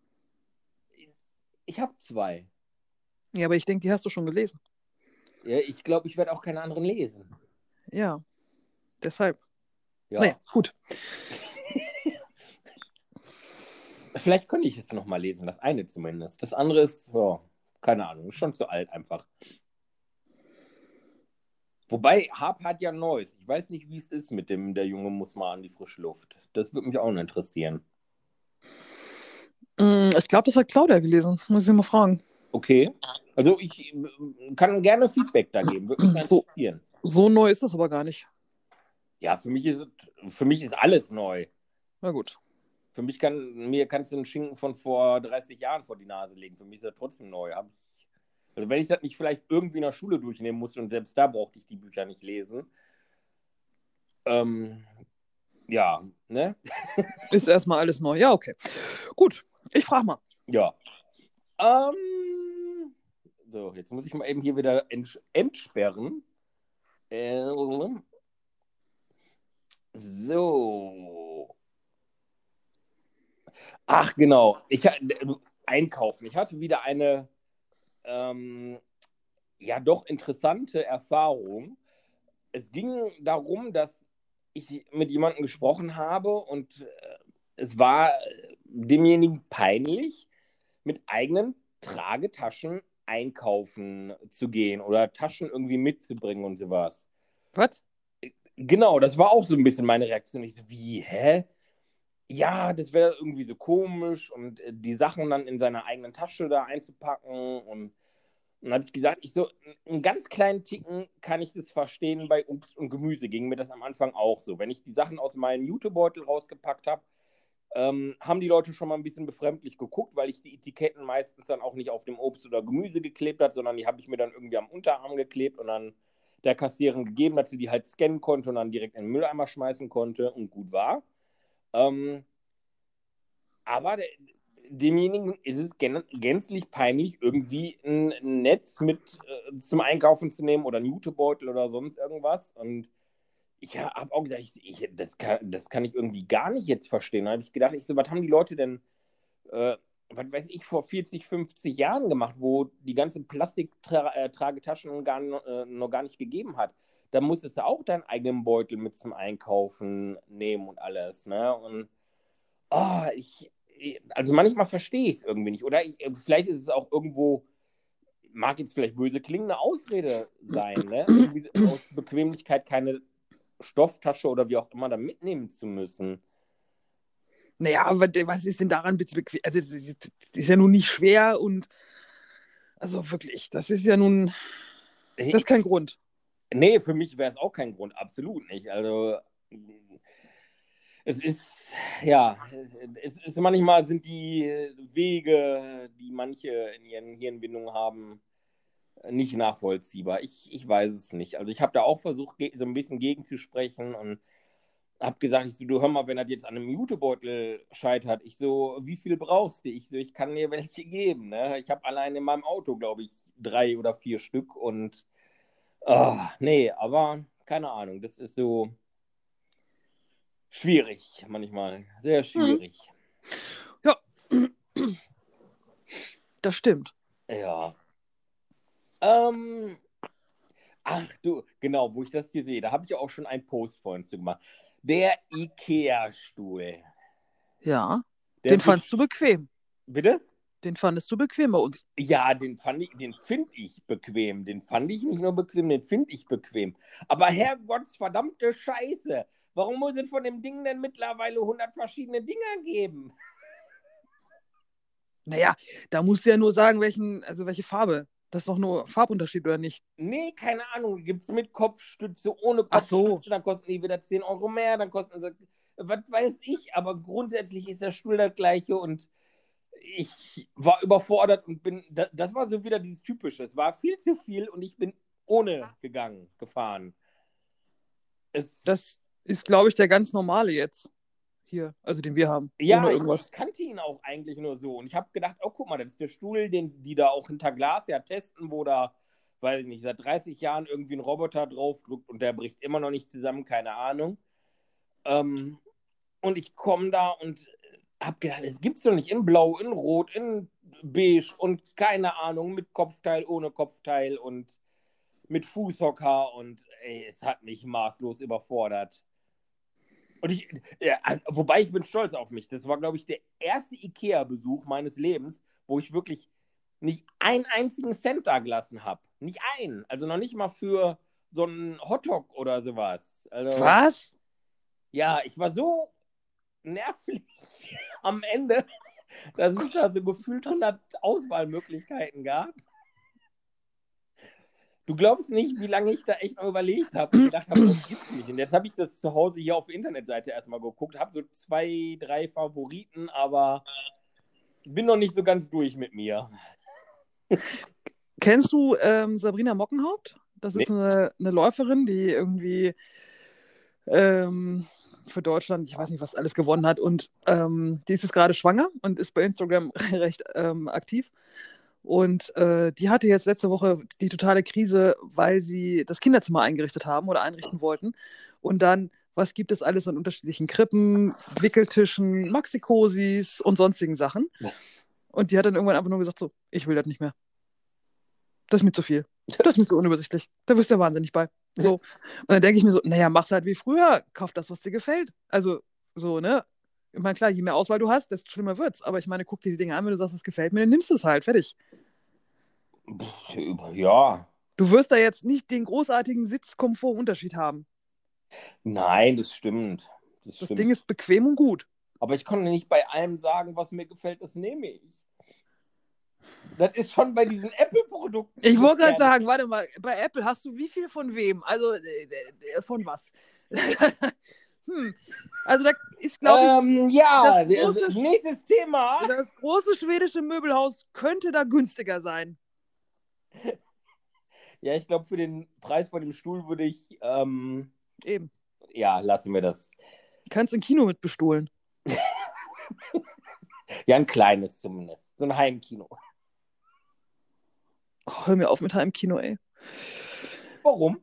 Ich habe zwei. Ja, aber ich denke, die hast du schon gelesen. Ja, ich glaube, ich werde auch keine anderen lesen. Ja. Deshalb. Ja. Naja, gut. Vielleicht könnte ich es noch mal lesen, das eine zumindest. Das andere ist, ja, keine Ahnung, schon zu alt einfach. Wobei, Harp hat ja Neues. Ich weiß nicht, wie es ist mit dem, der Junge muss mal an die frische Luft. Das würde mich auch noch interessieren. Mm, Ich glaube, das hat Claudia gelesen. Muss ich mal fragen. Okay. Also ich äh, kann gerne Feedback da geben. Würde mich So. interessieren. So neu ist das aber gar nicht. Ja, für mich ist für mich ist alles neu. Na gut. Für mich kann, mir kannst du einen Schinken von vor 30 Jahren vor die Nase legen. Für mich ist er trotzdem neu. Hab ich, also wenn ich das nicht vielleicht irgendwie in der Schule durchnehmen musste und selbst da brauchte ich die Bücher nicht lesen. Ähm, ja, ne? Ist erstmal alles neu. Ja, okay. Gut. Ich frage mal. Ja. Ähm, so, jetzt muss ich mal eben hier wieder ents entsperren. Ähm, so. Ach, genau. Ich einkaufen. Ich hatte wieder eine ähm, ja doch interessante Erfahrung. Es ging darum, dass ich mit jemandem gesprochen habe und äh, es war demjenigen peinlich, mit eigenen Tragetaschen einkaufen zu gehen oder Taschen irgendwie mitzubringen und sowas. Was? Genau, das war auch so ein bisschen meine Reaktion. Ich so, wie, hä? Ja, das wäre irgendwie so komisch und äh, die Sachen dann in seiner eigenen Tasche da einzupacken und dann habe ich gesagt, ich so, einen ganz kleinen Ticken kann ich das verstehen bei Obst und Gemüse. Ging mir das am Anfang auch so. Wenn ich die Sachen aus meinem Jutebeutel rausgepackt habe, ähm, haben die Leute schon mal ein bisschen befremdlich geguckt, weil ich die Etiketten meistens dann auch nicht auf dem Obst oder Gemüse geklebt habe, sondern die habe ich mir dann irgendwie am Unterarm geklebt und dann der Kassiererin gegeben, dass sie die halt scannen konnte und dann direkt in den Mülleimer schmeißen konnte und gut war. Ähm, aber der, demjenigen ist es gänzlich peinlich, irgendwie ein Netz mit äh, zum Einkaufen zu nehmen oder einen Jutebeutel oder sonst irgendwas. Und ich habe auch gesagt, ich, ich, das, kann, das kann ich irgendwie gar nicht jetzt verstehen. Da habe ich gedacht, ich so, was haben die Leute denn, äh, was weiß ich, vor 40, 50 Jahren gemacht, wo die ganzen Plastiktragetaschen gar, äh, noch gar nicht gegeben hat. Da musstest du auch deinen eigenen Beutel mit zum Einkaufen nehmen und alles. Ne? Und oh, ich, also manchmal verstehe ich es irgendwie nicht. Oder ich, vielleicht ist es auch irgendwo mag jetzt vielleicht böse klingen, eine Ausrede sein, ne? aus Bequemlichkeit keine Stofftasche oder wie auch immer da mitnehmen zu müssen. Naja, aber was ist denn daran bitte bequem? Also, das ist ja nun nicht schwer und also wirklich, das ist ja nun, das ist kein Grund. Nee, für mich wäre es auch kein Grund, absolut nicht. Also, es ist, ja, es ist manchmal sind die Wege, die manche in ihren Hirnwindungen haben, nicht nachvollziehbar. Ich, ich weiß es nicht. Also ich habe da auch versucht, so ein bisschen gegenzusprechen und habe gesagt, ich so, du hör mal, wenn das jetzt an einem Jutebeutel scheitert, ich so, wie viel brauchst du? Ich so, ich kann dir welche geben. Ne? Ich habe allein in meinem Auto, glaube ich, drei oder vier Stück und oh, nee, aber keine Ahnung, das ist so schwierig manchmal, sehr hm. schwierig. Ja, das stimmt. Ja. Ähm, ach du, genau, wo ich das hier sehe, da habe ich auch schon einen Post vorhin zu gemacht. Der IKEA-Stuhl. Ja, Der den fandst du bequem. Bitte? Den fandest du bequem bei uns. Ja, den fand ich, den finde ich bequem. Den fand ich nicht nur bequem, den finde ich bequem. Aber Herrgotts verdammte Scheiße. Warum muss es von dem Ding denn mittlerweile 100 verschiedene Dinger geben? Naja, da musst du ja nur sagen, welchen, also welche Farbe. Das ist doch nur Farbunterschied, oder nicht? Nee, keine Ahnung. Gibt es mit Kopfstütze, ohne Kopfstütze, so. dann kosten die wieder 10 Euro mehr, dann kosten sie, was weiß ich, aber grundsätzlich ist der Stuhl das gleiche und ich war überfordert und bin, das, das war so wieder dieses Typische. Es war viel zu viel und ich bin ohne gegangen, gefahren. Es, das ist, glaube ich, der ganz normale jetzt hier, also den wir haben. Ja, irgendwas. ich kannte ihn auch eigentlich nur so. Und ich habe gedacht, oh, guck mal, das ist der Stuhl, den die da auch hinter Glas ja testen, wo da, weiß ich nicht, seit 30 Jahren irgendwie ein Roboter draufdrückt und der bricht immer noch nicht zusammen, keine Ahnung. Ähm, und ich komme da und habe gedacht, es gibt's doch nicht in Blau, in Rot, in Beige und keine Ahnung, mit Kopfteil, ohne Kopfteil und mit Fußhocker und ey, es hat mich maßlos überfordert. Und ich, ja, wobei ich bin stolz auf mich. Das war, glaube ich, der erste IKEA-Besuch meines Lebens, wo ich wirklich nicht einen einzigen Cent da gelassen habe. Nicht einen. Also noch nicht mal für so einen Hotdog oder sowas. Also, Was? Ja, ich war so nervlich am Ende, dass es da so gefühlt 100 Auswahlmöglichkeiten gab. Du glaubst nicht, wie lange ich da echt noch überlegt habe und gedacht habe, das gibt's nicht. Und jetzt habe ich das zu Hause hier auf der Internetseite erstmal geguckt, habe so zwei, drei Favoriten, aber bin noch nicht so ganz durch mit mir. Kennst du ähm, Sabrina Mockenhaupt? Das ist nee. eine, eine, Läuferin, die irgendwie ähm, für Deutschland, ich weiß nicht, was alles gewonnen hat. Und ähm, die ist jetzt gerade schwanger und ist bei Instagram recht ähm, aktiv. Und äh, die hatte jetzt letzte Woche die totale Krise, weil sie das Kinderzimmer eingerichtet haben oder einrichten wollten. Und dann, was gibt es alles an unterschiedlichen Krippen, Wickeltischen, Maxikosis und sonstigen Sachen. Und die hat dann irgendwann einfach nur gesagt: So, ich will das nicht mehr. Das ist mir zu viel. Das ist mir zu unübersichtlich. Da wirst du ja wahnsinnig bei. So. Und dann denke ich mir so, naja, mach's halt wie früher, kauf das, was dir gefällt. Also, so, ne? Ich meine, klar, je mehr Auswahl du hast, desto schlimmer wird's. Aber ich meine, guck dir die Dinge an, wenn du sagst, es gefällt mir, dann nimmst du es halt. Fertig. Ja. Du wirst da jetzt nicht den großartigen Sitzkomfortunterschied haben. Nein, das stimmt. Das, Das stimmt. Ding ist bequem und gut. Aber ich konnte nicht bei allem sagen, was mir gefällt, das nehme ich. Das ist schon bei diesen Apple-Produkten. Ich wollte gerade sagen, warte mal, bei Apple hast du wie viel von wem? Also äh, äh, von was? hm. Also da ist, glaube ich, Ähm, ja, das große- nächstes Thema. das große schwedische Möbelhaus könnte da günstiger sein. Ja, ich glaube, für den Preis von dem Stuhl würde ich, ähm, Eben. ja, lassen wir das. Kannst ein Kino mit bestohlen. Ja, ein kleines zumindest. So ein Heimkino. Oh, hör mir auf mit Heimkino, ey. Warum?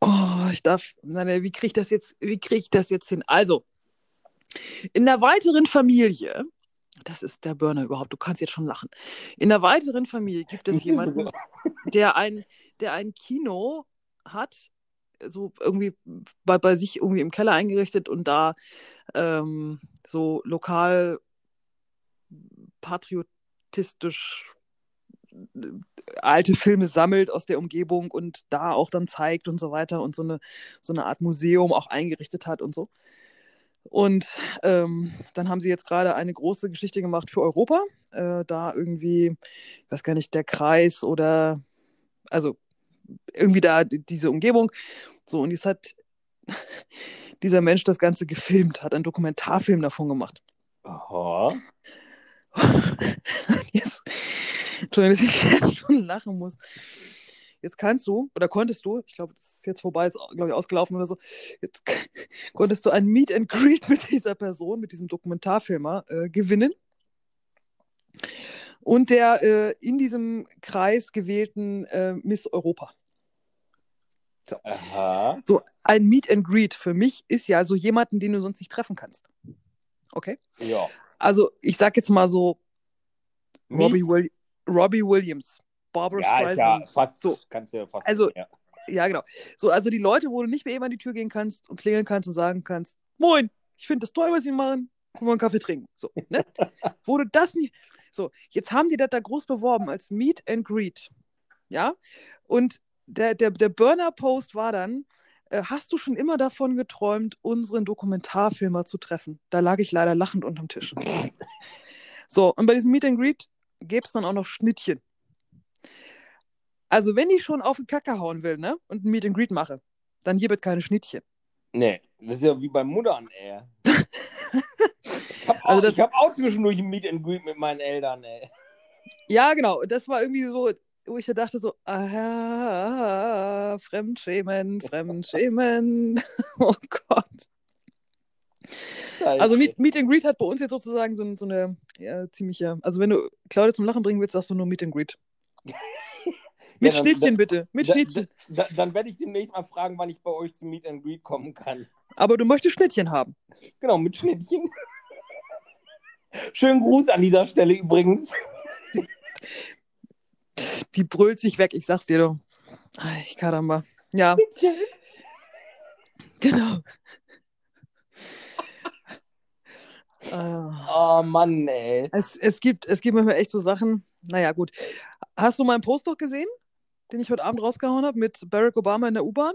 Oh, ich darf. Nein, nein, wie kriege ich das jetzt, wie kriege ich das jetzt hin? Also, in der weiteren Familie, das ist der Burner überhaupt, du kannst jetzt schon lachen. In der weiteren Familie gibt es jemanden, der ein, der ein Kino hat, so irgendwie bei, bei sich irgendwie im Keller eingerichtet und da ähm, so lokal patriotistisch alte Filme sammelt aus der Umgebung und da auch dann zeigt und so weiter und so eine, so eine Art Museum auch eingerichtet hat und so. Und ähm, dann haben sie jetzt gerade eine große Geschichte gemacht für Europa. Äh, da irgendwie, ich weiß gar nicht, der Kreis oder also irgendwie da die- diese Umgebung. So, und jetzt hat dieser Mensch das Ganze gefilmt, hat einen Dokumentarfilm davon gemacht. Aha. Jetzt, dass ich jetzt schon lachen muss. Jetzt kannst du, oder konntest du, ich glaube, das ist jetzt vorbei, ist, glaube ich, ausgelaufen oder so, jetzt konntest du ein Meet and Greet mit dieser Person, mit diesem Dokumentarfilmer äh, gewinnen. Und der äh, in diesem Kreis gewählten äh, Miss Europa. Aha. So, ein Meet and Greet für mich ist ja so jemanden, den du sonst nicht treffen kannst. Okay? Ja. Also, ich sag jetzt mal so? Robbie, Will Robbie Williams, Barbara ja, ist ja Streisand. fast. So. Kannst du ja fast. Also- ja. Ja, genau. So, also die Leute, wo du nicht mehr eben an die Tür gehen kannst und klingeln kannst und sagen kannst, Moin, ich finde das toll, was sie machen, können wir einen Kaffee trinken. So, ne? wo du das nicht. So, jetzt haben die das da groß beworben als Meet and Greet. Ja. Und der, der, der Burner-Post war dann, äh, hast du schon immer davon geträumt, unseren Dokumentarfilmer zu treffen? Da lag ich leider lachend unterm Tisch. So, und bei diesem Meet and Greet gäbe es dann auch noch Schnittchen. Also, wenn ich schon auf den Kacker hauen will, ne, und ein Meet and Greet mache, dann hier wird keine Schnittchen. Nee, das ist ja wie beim Muttern, ey. Ich habe auch, Also ich hab auch zwischendurch ein Meet and Greet mit meinen Eltern, ey. Ja, genau. Das war irgendwie so, wo ich da dachte so, ah, Fremdschämen, Fremdschämen. oh Gott. Also Meet, Meet and Greet hat bei uns jetzt sozusagen so, so eine ja, ziemliche, also wenn du Claudia zum Lachen bringen willst, sagst du nur Meet and Greet. Mit dann- Schnittchen dann- bitte, mit da, Schnittchen. Da, dann werde ich demnächst mal fragen, wann ich bei euch zum Meet and Greet kommen kann. Aber du möchtest Schnittchen haben. Genau, mit Schnittchen. Schönen Gruß an dieser Stelle übrigens. Die brüllt sich weg, ich sag's dir doch. Ay, Karamba. Ja, genau. Ah. Oh Mann, ey. Es, es, gibt, es gibt manchmal echt so Sachen. Naja, gut. Hast du meinen Post doch gesehen, den ich heute Abend rausgehauen habe mit Barack Obama in der U-Bahn?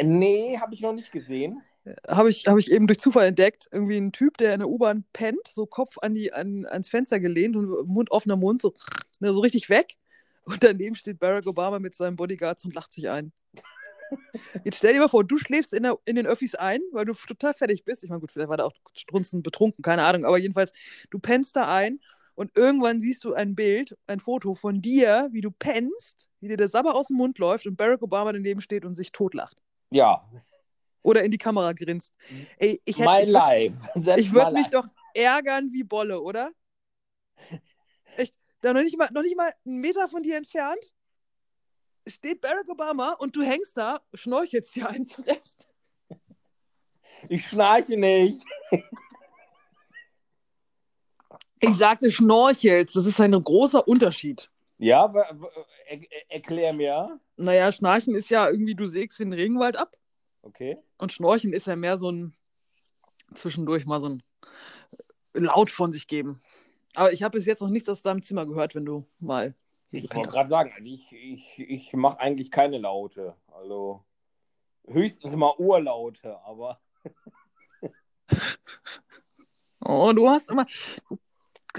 Nee, habe ich noch nicht gesehen. Habe ich, hab ich eben durch Zufall entdeckt. Irgendwie ein Typ, der in der U-Bahn pennt, so Kopf an die, an, ans Fenster gelehnt und Mund offener Mund, so, ne, so richtig weg. Und daneben steht Barack Obama mit seinen Bodyguards und lacht sich ein. Jetzt stell dir mal vor, du schläfst in, der, in den Öffis ein, weil du total fertig bist. Ich meine, gut, vielleicht war der auch strunzend betrunken, keine Ahnung, aber jedenfalls, du pennst da ein und irgendwann siehst du ein Bild, ein Foto von dir, wie du pennst, wie dir der Sabber aus dem Mund läuft und Barack Obama daneben steht und sich totlacht. Ja, Oder in die Kamera grinst. Ey, ich hätte my ich life. That's ich würde mich life. doch ärgern wie Bolle, oder? Echt? Da noch nicht mal, noch nicht mal einen Meter von dir entfernt steht Barack Obama und du hängst da, schnorchelst dir einen zurecht. Ich schnarche nicht. Ich sagte schnorchelst, das ist ein großer Unterschied. Ja, er, erklär mir. Naja, Schnarchen ist ja irgendwie, du sägst den Regenwald ab Okay. und Schnorchen ist ja mehr so ein, zwischendurch mal so ein laut von sich geben. Aber ich habe bis jetzt noch nichts aus deinem Zimmer gehört, wenn du mal. Ich wollte gerade sagen, also ich, ich, ich mache eigentlich keine Laute. Also höchstens mal Urlaute, aber. oh, du hast immer, du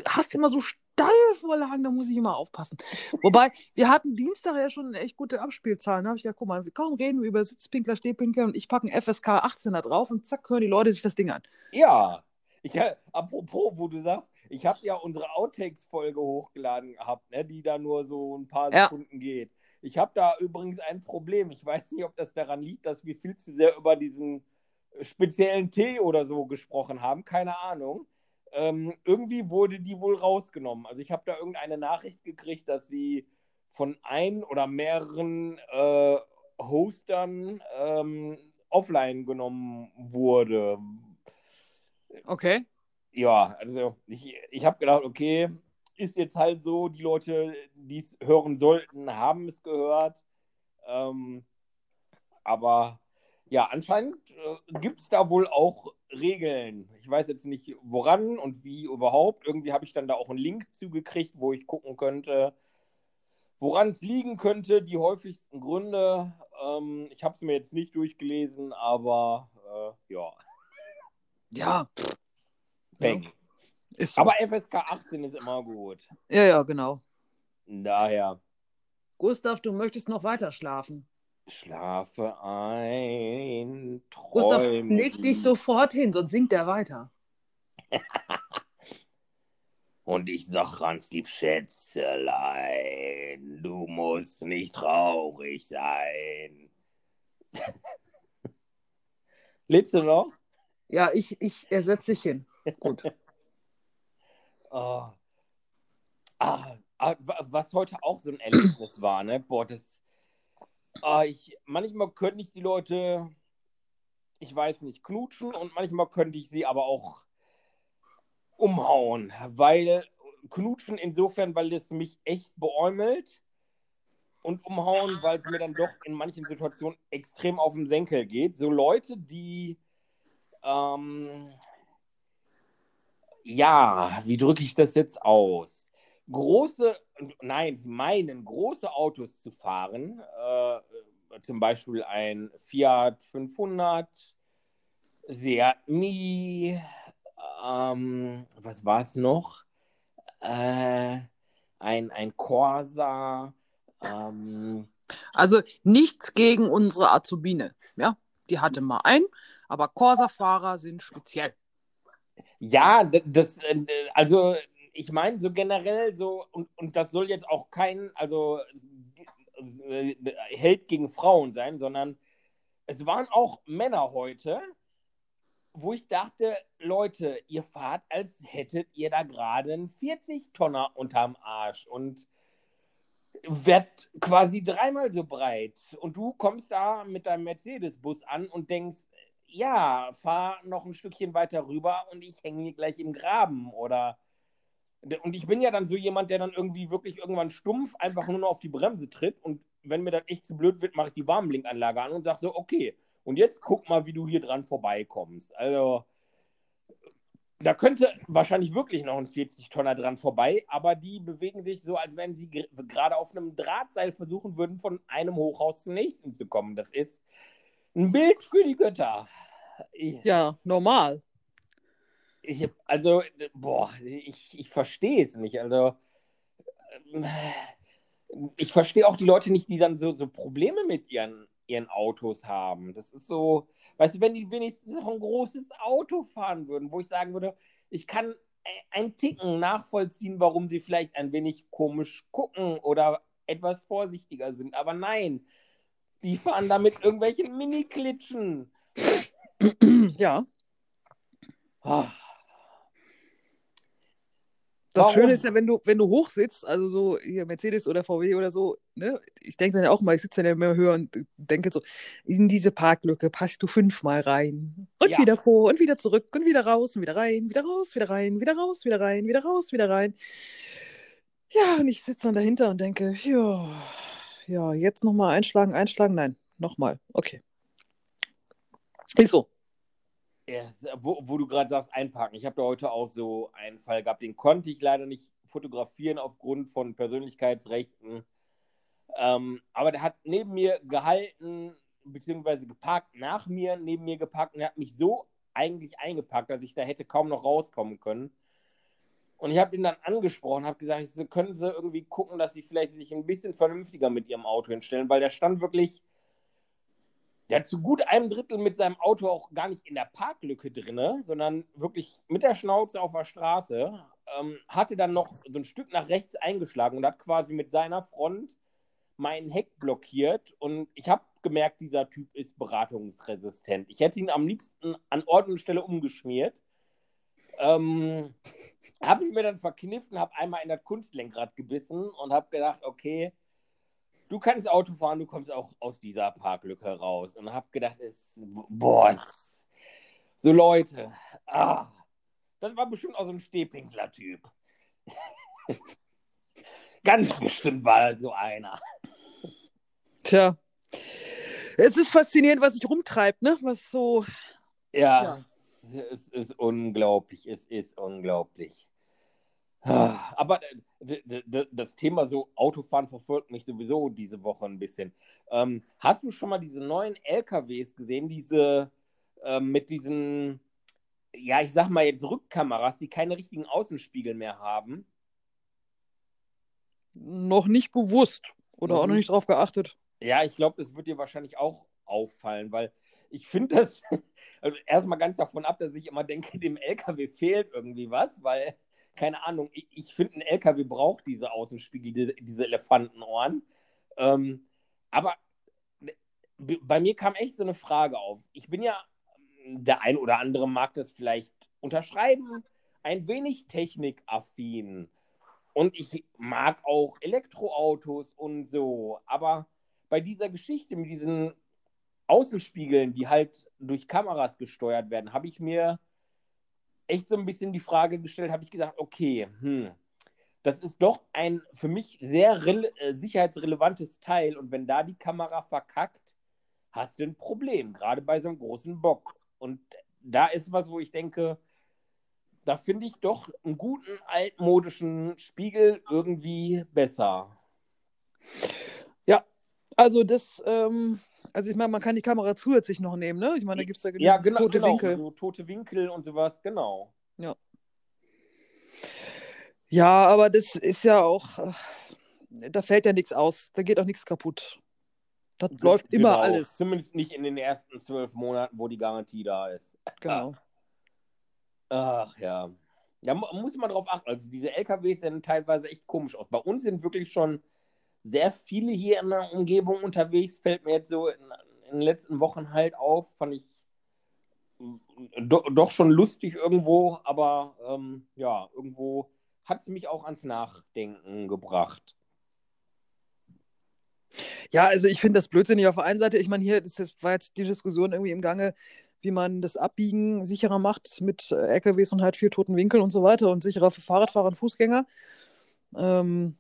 hast immer so Steilvorlagen, da muss ich immer aufpassen. Wobei, wir hatten Dienstag ja schon echt gute Abspielzahlen. Da habe ich ja, guck mal, kaum reden wir über Sitzpinkler, Stehpinkler und ich packe ein FSK 18 da drauf und zack, hören die Leute sich das Ding an. Ja, ich, apropos, wo du sagst, ich habe ja unsere Outtakes-Folge hochgeladen gehabt, ne, die da nur so ein paar ja. Sekunden geht. Ich habe da übrigens ein Problem. Ich weiß nicht, ob das daran liegt, dass wir viel zu sehr über diesen speziellen Tee oder so gesprochen haben. Keine Ahnung. Ähm, irgendwie wurde die wohl rausgenommen. Also ich habe da irgendeine Nachricht gekriegt, dass sie von ein oder mehreren äh, Hostern ähm, offline genommen wurde. Okay. Ja, also ich, ich habe gedacht, okay, ist jetzt halt so, die Leute, die es hören sollten, haben es gehört. Ähm, aber ja, anscheinend äh, gibt es da wohl auch Regeln. Ich weiß jetzt nicht, woran und wie überhaupt. Irgendwie habe ich dann da auch einen Link zugekriegt, wo ich gucken könnte, woran es liegen könnte, die häufigsten Gründe. Ähm, ich habe es mir jetzt nicht durchgelesen, aber äh, ja. Ja. Peng. Ja. So. Aber FSK 18 ist immer gut. Ja, ja, genau. Daher. Gustav, du möchtest noch weiter schlafen. Schlafe ein. Träume. Gustav, leg dich sofort hin, sonst singt er weiter. Und ich sag ganz lieb, Schätzelein, du musst nicht traurig sein. Lebst du noch? Ja, ich, ich ersetze dich hin. Gut. oh. ah, ah, was heute auch so ein Erlebnis war, ne? Boah, das äh, ich, manchmal könnte ich die Leute, ich weiß nicht, knutschen und manchmal könnte ich sie aber auch umhauen, weil knutschen insofern, weil es mich echt beäumelt und umhauen, weil es mir dann doch in manchen Situationen extrem auf den Senkel geht. So Leute, die ähm, ja, wie drücke ich das jetzt aus? große, nein, sie meinen, große Autos zu fahren, äh, zum Beispiel ein Fiat 500, Seat Mi, ähm, was war es noch? Äh, ein, ein Corsa. Ähm, also nichts gegen unsere Azubine, ja, die hatte mal ein, aber Corsa-Fahrer sind speziell. Ja, das, äh, also ich meine, so generell so, und, und das soll jetzt auch kein, also äh, Held gegen Frauen sein, sondern es waren auch Männer heute, wo ich dachte, Leute, ihr fahrt, als hättet ihr da gerade einen 40-Tonner unterm Arsch und wird quasi dreimal so breit. Und du kommst da mit deinem Mercedes-Bus an und denkst, ja, fahr noch ein Stückchen weiter rüber und ich hänge hier gleich im Graben oder und ich bin ja dann so jemand, der dann irgendwie wirklich irgendwann stumpf einfach nur noch auf die Bremse tritt. Und wenn mir das echt zu blöd wird, mache ich die Warnblinkanlage an und sage so, okay, und jetzt guck mal, wie du hier dran vorbeikommst. Also, da könnte wahrscheinlich wirklich noch ein 40-Tonner dran vorbei, aber die bewegen sich so, als wenn sie gerade auf einem Drahtseil versuchen würden, von einem Hochhaus zum nächsten zu kommen. Das ist ein Bild für die Götter. Ich, ja, normal ich, also, boah, ich, ich verstehe es nicht. Also, ähm, ich verstehe auch die Leute nicht, die dann so, so Probleme mit ihren, ihren Autos haben. Das ist so, weißt du, wenn die wenigstens noch ein großes Auto fahren würden, wo ich sagen würde, ich kann ein Ticken nachvollziehen, warum sie vielleicht ein wenig komisch gucken oder etwas vorsichtiger sind. Aber nein, die fahren damit irgendwelche Mini-Klitschen. Ja. Oh. Das Warum? Schöne ist ja, wenn du, wenn du hoch sitzt, also so hier Mercedes oder VW oder so, ne, ich denke dann ja auch mal, ich sitze dann ja immer höher und denke so, in diese Parklücke passt du fünfmal rein. Und ja. wieder vor und wieder zurück und wieder raus und wieder rein, wieder raus, wieder rein, wieder raus, wieder rein, wieder raus, wieder rein. Ja, und ich sitze dann dahinter und denke, ja, ja, jetzt nochmal einschlagen, einschlagen, nein, nochmal, okay. Ist so. Ja, wo, wo du gerade sagst, einparken. Ich habe da heute auch so einen Fall gehabt, den konnte ich leider nicht fotografieren aufgrund von Persönlichkeitsrechten. Ähm, aber der hat neben mir gehalten, beziehungsweise geparkt, nach mir, neben mir geparkt und er hat mich so eigentlich eingepackt, dass ich da hätte kaum noch rauskommen können. Und ich habe ihn dann angesprochen, habe gesagt, so, können Sie irgendwie gucken, dass Sie vielleicht sich ein bisschen vernünftiger mit Ihrem Auto hinstellen, weil der stand wirklich, der hat zu gut einem Drittel mit seinem Auto auch gar nicht in der Parklücke drin, sondern wirklich mit der Schnauze auf der Straße, ähm, hatte dann noch so ein Stück nach rechts eingeschlagen und hat quasi mit seiner Front mein Heck blockiert und ich habe gemerkt, dieser Typ ist beratungsresistent. Ich hätte ihn am liebsten an Ort und Stelle umgeschmiert. Ähm, habe ich mir dann verkniffen, habe einmal in das Kunstlenkrad gebissen und habe gedacht, okay, du kannst Auto fahren, du kommst auch aus dieser Parklücke raus. Und habe gedacht, es, boah, es, so Leute, ah, das war bestimmt auch so ein Stehpinkler-Typ. Ganz bestimmt war so einer. Tja. Es ist faszinierend, was sich rumtreibt, ne? Was so. Ja, ja. Es ist unglaublich. Es ist unglaublich. Aber das Thema so Autofahren verfolgt mich sowieso diese Woche ein bisschen. Ähm, hast du schon mal diese neuen LKWs gesehen, diese äh, mit diesen, ja, ich sag mal jetzt Rückkameras, die keine richtigen Außenspiegel mehr haben? Noch nicht bewusst oder mhm. auch noch nicht drauf geachtet. Ja, ich glaube, das wird dir wahrscheinlich auch auffallen, weil ich finde das, also erstmal ganz davon ab, dass ich immer denke, dem LKW fehlt irgendwie was, weil, keine Ahnung, ich, ich finde, ein LKW braucht diese Außenspiegel, diese, diese Elefantenohren. Ähm, aber bei mir kam echt so eine Frage auf. Ich bin ja, der ein oder andere mag das vielleicht unterschreiben, ein wenig technikaffin. Und ich mag auch Elektroautos und so, aber bei dieser Geschichte mit diesen Außenspiegeln, die halt durch Kameras gesteuert werden, habe ich mir echt so ein bisschen die Frage gestellt, habe ich gesagt, okay, hm, das ist doch ein für mich sehr äh, sicherheitsrelevantes Teil und wenn da die Kamera verkackt, hast du ein Problem, gerade bei so einem großen Bock. Und da ist was, wo ich denke, da finde ich doch einen guten altmodischen Spiegel irgendwie besser. Also das, ähm, also ich meine, man kann die Kamera zusätzlich noch nehmen, ne? Ich meine, da gibt es da genug ja, genau, tote genau, Winkel. So tote Winkel und sowas, genau. Ja. Ja, aber das ist ja auch, äh, da fällt ja nichts aus, da geht auch nichts kaputt. Das genau, läuft immer alles. Zumindest nicht in den ersten zwölf Monaten, wo die Garantie da ist. Genau. Ach ja. Ja, muss man drauf achten. Also diese LKWs sehen teilweise echt komisch aus. Bei uns sind wirklich schon sehr viele hier in der Umgebung unterwegs, fällt mir jetzt so in, in den letzten Wochen halt auf, fand ich do, doch schon lustig irgendwo, aber ähm, ja, irgendwo hat es mich auch ans Nachdenken gebracht. Ja, also ich finde das blödsinnig auf der einen Seite. Ich meine, hier das war jetzt die Diskussion irgendwie im Gange, wie man das Abbiegen sicherer macht mit äh, LKWs und halt vier toten Winkeln und so weiter und sicherer für Fahrradfahrer und Fußgänger. Ähm,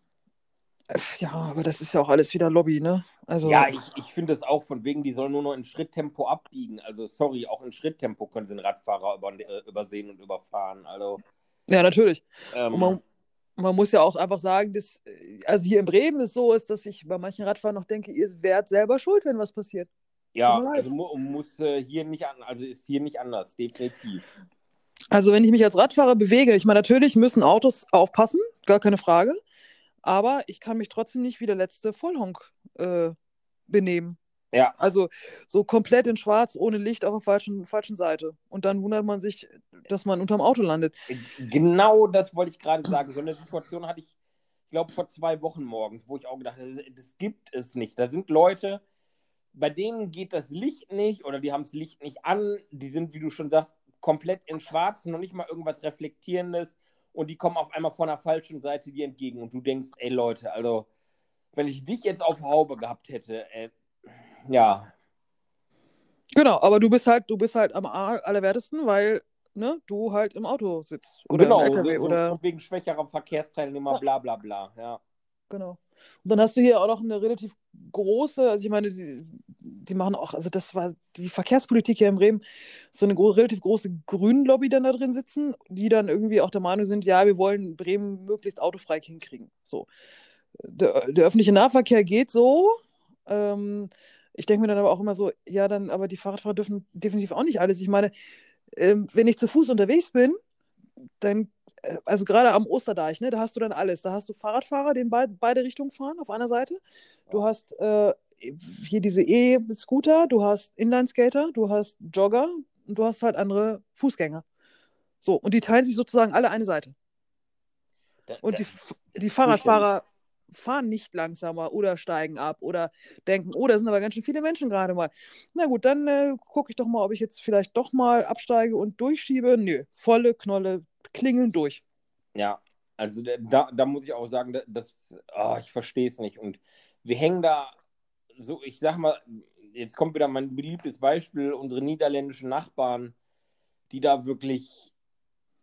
ja, aber das ist ja auch alles wieder Lobby, ne? Also... Ja, ich, ich finde es auch von wegen, die sollen nur noch in Schritttempo abbiegen. Also, sorry, auch in Schritttempo können sie einen Radfahrer über, äh, übersehen und überfahren. Also, ja, natürlich. Ähm, man, man, muss ja auch einfach sagen, dass, äh, also hier in Bremen ist so, ist, dass ich bei manchen Radfahrern noch denke, ihr werdet selber schuld, wenn was passiert. Ja, also mu muss äh, hier nicht an, also ist hier nicht anders, definitiv. Also wenn ich mich als Radfahrer bewege, ich meine, natürlich müssen Autos aufpassen, gar keine Frage. Aber ich kann mich trotzdem nicht wie der letzte Vollhonk äh, benehmen. Ja. Also so komplett in schwarz, ohne Licht auf der falschen, falschen Seite. Und dann wundert man sich, dass man unterm Auto landet. Genau das wollte ich gerade sagen. So eine Situation hatte ich, ich glaube, vor zwei Wochen morgens, wo ich auch gedacht habe, das gibt es nicht. Da sind Leute, bei denen geht das Licht nicht oder die haben das Licht nicht an. Die sind, wie du schon sagst, komplett in schwarz, noch nicht mal irgendwas Reflektierendes und die kommen auf einmal von der falschen Seite dir entgegen und du denkst, ey Leute, also wenn ich dich jetzt auf Haube gehabt hätte, ey, ja. Genau, aber du bist halt, du bist halt am allerwertesten, weil ne, du halt im Auto sitzt. Oder genau, LKW, so, oder... wegen schwächerer Verkehrsteilnehmer, ja. bla bla bla, ja. Genau. Und dann hast du hier auch noch eine relativ große, also ich meine, die, die machen auch, also das war die Verkehrspolitik hier in Bremen, so eine gro relativ große Grünen-Lobby dann da drin sitzen, die dann irgendwie auch der Meinung sind, ja, wir wollen Bremen möglichst autofrei hinkriegen. So. Der, der öffentliche Nahverkehr geht so. Ähm, ich denke mir dann aber auch immer so, ja, dann, aber die Fahrradfahrer dürfen definitiv auch nicht alles. Ich meine, ähm, wenn ich zu Fuß unterwegs bin, dann, äh, also gerade am Osterdeich, ne, da hast du dann alles. Da hast du Fahrradfahrer, die in be beide Richtungen fahren auf einer Seite. Du hast äh, hier diese E-Scooter, du hast Inlineskater, du hast Jogger und du hast halt andere Fußgänger. So, und die teilen sich sozusagen alle eine Seite. Und die, die Fahrradfahrer fahren nicht langsamer oder steigen ab oder denken, oh, da sind aber ganz schön viele Menschen gerade mal. Na gut, dann äh, gucke ich doch mal, ob ich jetzt vielleicht doch mal absteige und durchschiebe. Nö, volle Knolle, klingeln durch. Ja, also da, da muss ich auch sagen, das, oh, ich verstehe es nicht. Und wir hängen da so, ich sag mal, jetzt kommt wieder mein beliebtes Beispiel, unsere niederländischen Nachbarn, die da wirklich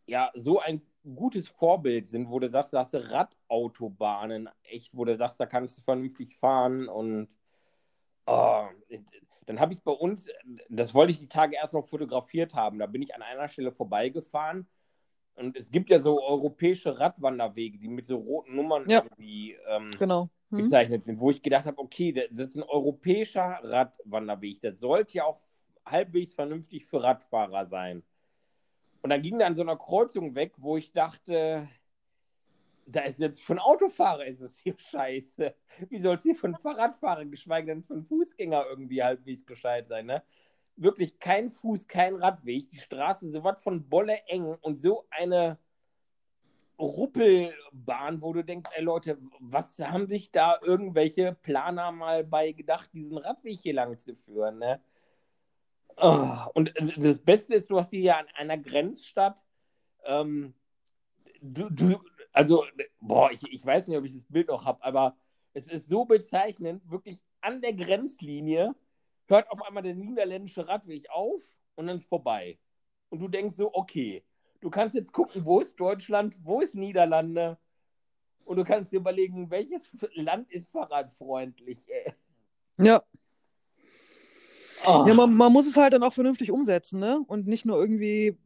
ja so ein gutes Vorbild sind, wo du sagst, da hast du Radautobahnen, echt, wo du sagst, da kannst du vernünftig fahren und oh, dann habe ich bei uns, das wollte ich die Tage erst noch fotografiert haben, da bin ich an einer Stelle vorbeigefahren und es gibt ja so europäische Radwanderwege, die mit so roten Nummern ja. irgendwie ähm, genau. Hm. gezeichnet sind, wo ich gedacht habe, okay, das ist ein europäischer Radwanderweg, das sollte ja auch halbwegs vernünftig für Radfahrer sein. Und dann ging er an so einer Kreuzung weg, wo ich dachte, da ist jetzt für einen Autofahrer ist es hier scheiße. Wie soll es hier für einen Fahrradfahrer, geschweige denn für einen Fußgänger irgendwie halbwegs gescheit sein, ne? Wirklich kein Fuß, kein Radweg. Die Straße so was von Bolle eng und so eine Ruppelbahn, wo du denkst, ey Leute, was haben sich da irgendwelche Planer mal bei gedacht, diesen Radweg hier lang zu führen, ne? Oh, und äh, das Beste ist, du hast hier an einer Grenzstadt. Ähm, du, du, also, boah, ich, ich weiß nicht, ob ich das Bild noch habe, aber es ist so bezeichnend, wirklich an der Grenzlinie hört auf einmal der niederländische Radweg auf und dann ist vorbei. Und du denkst so, okay, du kannst jetzt gucken, wo ist Deutschland, wo ist Niederlande und du kannst dir überlegen, welches Land ist fahrradfreundlich. Ey. Ja. Oh. Ja, man, man, muss es halt dann auch vernünftig umsetzen, ne? Und nicht nur irgendwie.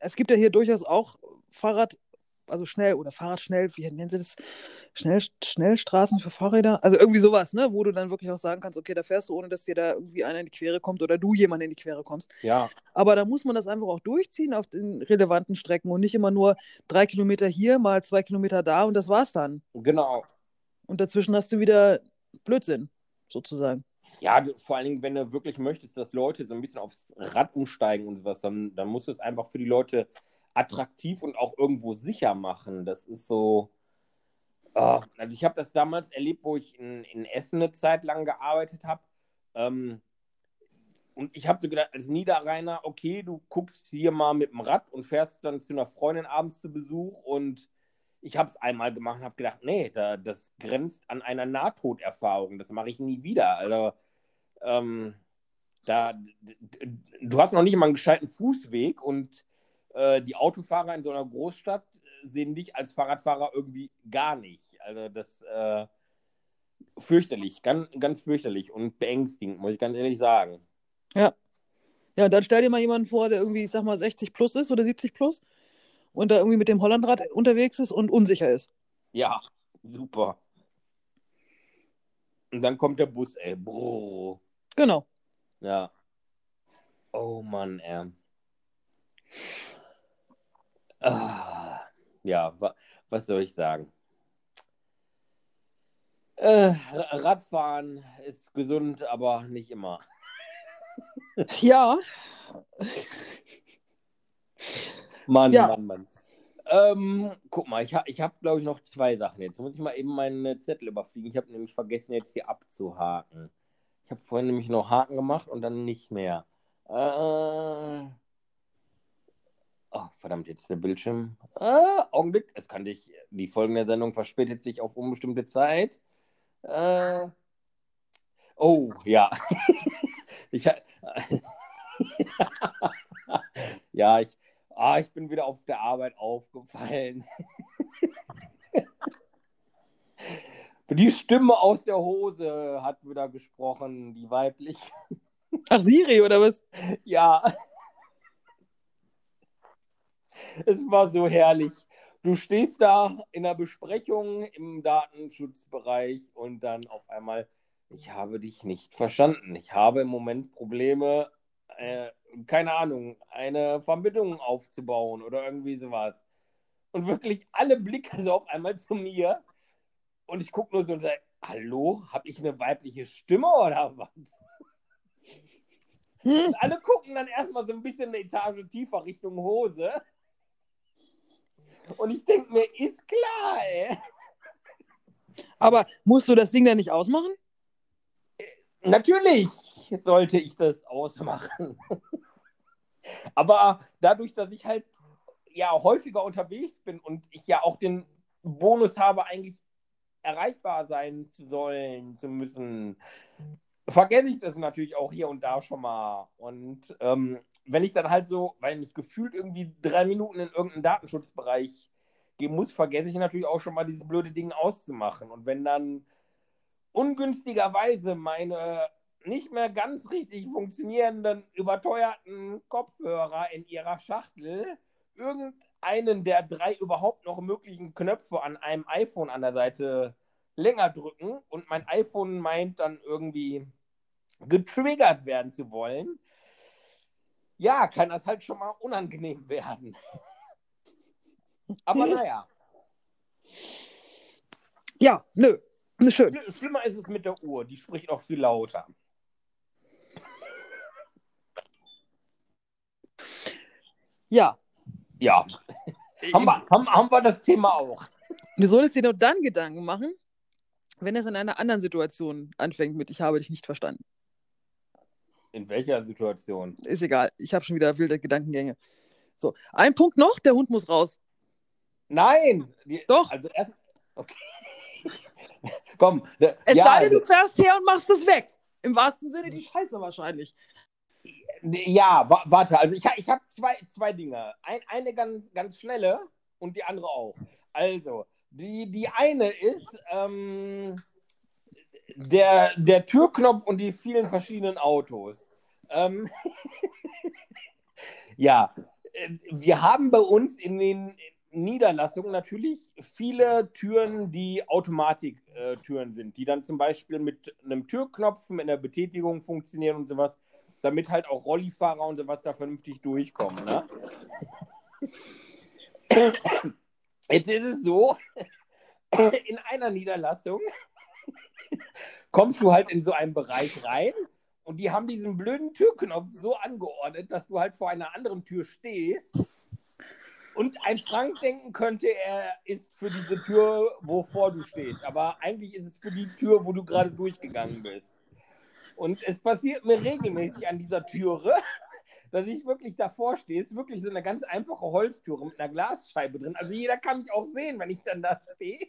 Es gibt ja hier durchaus auch Fahrrad, also schnell oder Fahrradschnell, wie nennen sie das? Schnell, Schnellstraßen für Fahrräder. Also irgendwie sowas, ne? Wo du dann wirklich auch sagen kannst, okay, da fährst du, ohne dass dir da irgendwie einer in die Quere kommt oder du jemand in die Quere kommst. Ja. Aber da muss man das einfach auch durchziehen auf den relevanten Strecken und nicht immer nur drei Kilometer hier, mal zwei Kilometer da und das war's dann. Genau. Und dazwischen hast du wieder Blödsinn, sozusagen. Ja, vor allen Dingen, wenn du wirklich möchtest, dass Leute so ein bisschen aufs Rad umsteigen und was, dann, dann musst du es einfach für die Leute attraktiv und auch irgendwo sicher machen. Das ist so. Oh, also ich habe das damals erlebt, wo ich in, in Essen eine Zeit lang gearbeitet habe. Ähm, und ich habe so gedacht, als Niederrheiner, okay, du guckst hier mal mit dem Rad und fährst dann zu einer Freundin abends zu Besuch und ich habe es einmal gemacht und habe gedacht, nee, da, das grenzt an einer Nahtoderfahrung. Das mache ich nie wieder. Also ähm, da, du hast noch nicht mal einen gescheiten Fußweg und äh, die Autofahrer in so einer Großstadt sehen dich als Fahrradfahrer irgendwie gar nicht. Also das äh, fürchterlich, ganz, ganz fürchterlich und beängstigend, muss ich ganz ehrlich sagen. Ja. Ja, dann stell dir mal jemanden vor, der irgendwie, ich sag mal, 60 plus ist oder 70 plus und da irgendwie mit dem Hollandrad unterwegs ist und unsicher ist. Ja, super. Und dann kommt der Bus, ey. Brrr. Genau. Ja. Oh Mann, ey. Ah, ja, wa was soll ich sagen? Äh, Radfahren ist gesund, aber nicht immer. Ja. Mann, ja. Mann, Mann. Ähm, guck mal, ich, ha ich habe, glaube ich, noch zwei Sachen. Jetzt muss ich mal eben meinen Zettel überfliegen. Ich habe nämlich vergessen, jetzt hier abzuhaken. Ich habe vorhin nämlich noch Haken gemacht und dann nicht mehr. Äh... Verdammt, jetzt der Bildschirm. Äh, Augenblick, es kann dich. Die folgende Sendung verspätet sich auf unbestimmte Zeit. Äh... Oh, ja. ich, ja, ich, ah, ich bin wieder auf der Arbeit aufgefallen. Die Stimme aus der Hose hat wieder gesprochen, die weiblich. Ach, Siri, oder was? Ja. Es war so herrlich. Du stehst da in der Besprechung im Datenschutzbereich und dann auf einmal, ich habe dich nicht verstanden. Ich habe im Moment Probleme, äh, keine Ahnung, eine Verbindung aufzubauen oder irgendwie sowas. Und wirklich alle Blicke so auf einmal zu mir. Und ich gucke nur so und sage, hallo, habe ich eine weibliche Stimme oder was? Hm? Und alle gucken dann erstmal so ein bisschen eine Etage tiefer Richtung Hose. Und ich denke mir, ist klar, ey. Aber musst du das Ding dann nicht ausmachen? Natürlich sollte ich das ausmachen. Aber dadurch, dass ich halt ja häufiger unterwegs bin und ich ja auch den Bonus habe, eigentlich erreichbar sein zu sollen, zu müssen, vergesse ich das natürlich auch hier und da schon mal. Und ähm, wenn ich dann halt so, weil ich gefühlt irgendwie drei Minuten in irgendeinen Datenschutzbereich gehen muss, vergesse ich natürlich auch schon mal dieses blöde Ding auszumachen. Und wenn dann ungünstigerweise meine nicht mehr ganz richtig funktionierenden, überteuerten Kopfhörer in ihrer Schachtel irgendeinen der drei überhaupt noch möglichen Knöpfe an einem iPhone an der Seite länger drücken und mein iPhone meint dann irgendwie getriggert werden zu wollen, ja, kann das halt schon mal unangenehm werden. Aber naja. Ja, nö. Schön. Schlimmer ist es mit der Uhr, die spricht auch viel lauter. Ja. Ja. haben, wir, haben, haben wir das Thema auch. Du solltest dir nur dann Gedanken machen, wenn es in einer anderen Situation anfängt mit Ich habe dich nicht verstanden. In welcher Situation? Ist egal. Ich habe schon wieder wilde Gedankengänge. So, ein Punkt noch, der Hund muss raus. Nein! Die, Doch. Also erst, okay. Komm. Der, es ja, sei denn, du fährst her und machst es weg. Im wahrsten Sinne die Scheiße wahrscheinlich. Ja, wa warte, also ich, ich habe zwei, zwei Dinge. Ein, eine ganz, ganz schnelle und die andere auch. Also, die, die eine ist ähm, der, der Türknopf und die vielen verschiedenen Autos. Ähm, ja, äh, wir haben bei uns in den Niederlassungen natürlich viele Türen, die Automatiktüren sind, die dann zum Beispiel mit einem Türknopf in der Betätigung funktionieren und sowas damit halt auch Rollifahrer und sowas da vernünftig durchkommen. Ne? Jetzt ist es so, in einer Niederlassung kommst du halt in so einen Bereich rein und die haben diesen blöden Türknopf so angeordnet, dass du halt vor einer anderen Tür stehst und ein Frank denken könnte, er ist für diese Tür, wovor du stehst. Aber eigentlich ist es für die Tür, wo du gerade durchgegangen bist. Und es passiert mir regelmäßig an dieser Türe, dass ich wirklich davor stehe. Es ist wirklich so eine ganz einfache Holztüre mit einer Glasscheibe drin. Also jeder kann mich auch sehen, wenn ich dann da stehe.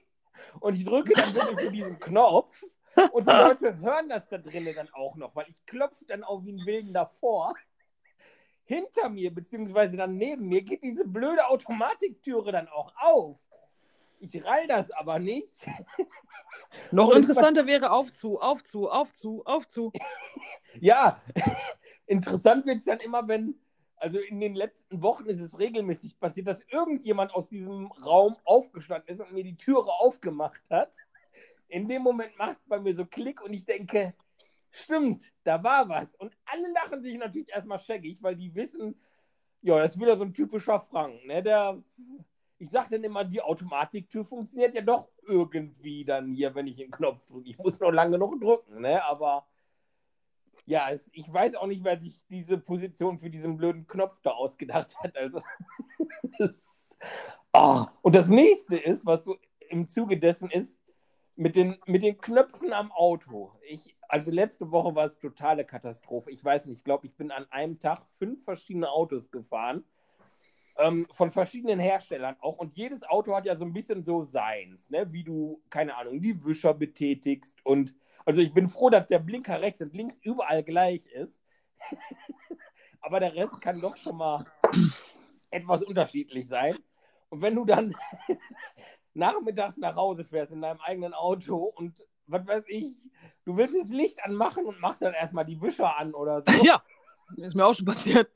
Und ich drücke dann wirklich diesen Knopf. Und die Leute hören das da drinnen dann auch noch, weil ich klopfe dann auch wie ein Wilden davor. Hinter mir, beziehungsweise dann neben mir, geht diese blöde Automatiktüre dann auch auf. Ich rall das aber nicht. Noch interessanter wäre aufzu, aufzu, aufzu, aufzu. ja, interessant wird es dann immer, wenn, also in den letzten Wochen ist es regelmäßig passiert, dass irgendjemand aus diesem Raum aufgestanden ist und mir die Türe aufgemacht hat. In dem Moment macht es bei mir so Klick und ich denke, stimmt, da war was. Und alle lachen sich natürlich erstmal scheckig, weil die wissen, ja, das ist wieder so ein typischer Frank, ne? Der ich sage dann immer, die Automatiktür funktioniert ja doch irgendwie dann hier, wenn ich den Knopf drücke. Ich muss noch lange genug drücken, ne? Aber ja, es, ich weiß auch nicht, wer sich diese Position für diesen blöden Knopf da ausgedacht hat. Also, das, oh. Und das nächste ist, was so im Zuge dessen ist, mit den, mit den Knöpfen am Auto. Ich, also letzte Woche war es totale Katastrophe. Ich weiß nicht, ich glaube, ich bin an einem Tag fünf verschiedene Autos gefahren ähm, von verschiedenen Herstellern auch. Und jedes Auto hat ja so ein bisschen so seins, ne? wie du, keine Ahnung, die Wischer betätigst. Und also ich bin froh, dass der Blinker rechts und links überall gleich ist. Aber der Rest kann doch schon mal etwas unterschiedlich sein. Und wenn du dann nachmittags nach Hause fährst in deinem eigenen Auto und was weiß ich, du willst das Licht anmachen und machst dann erstmal die Wischer an oder so. Ja, ist mir auch schon passiert.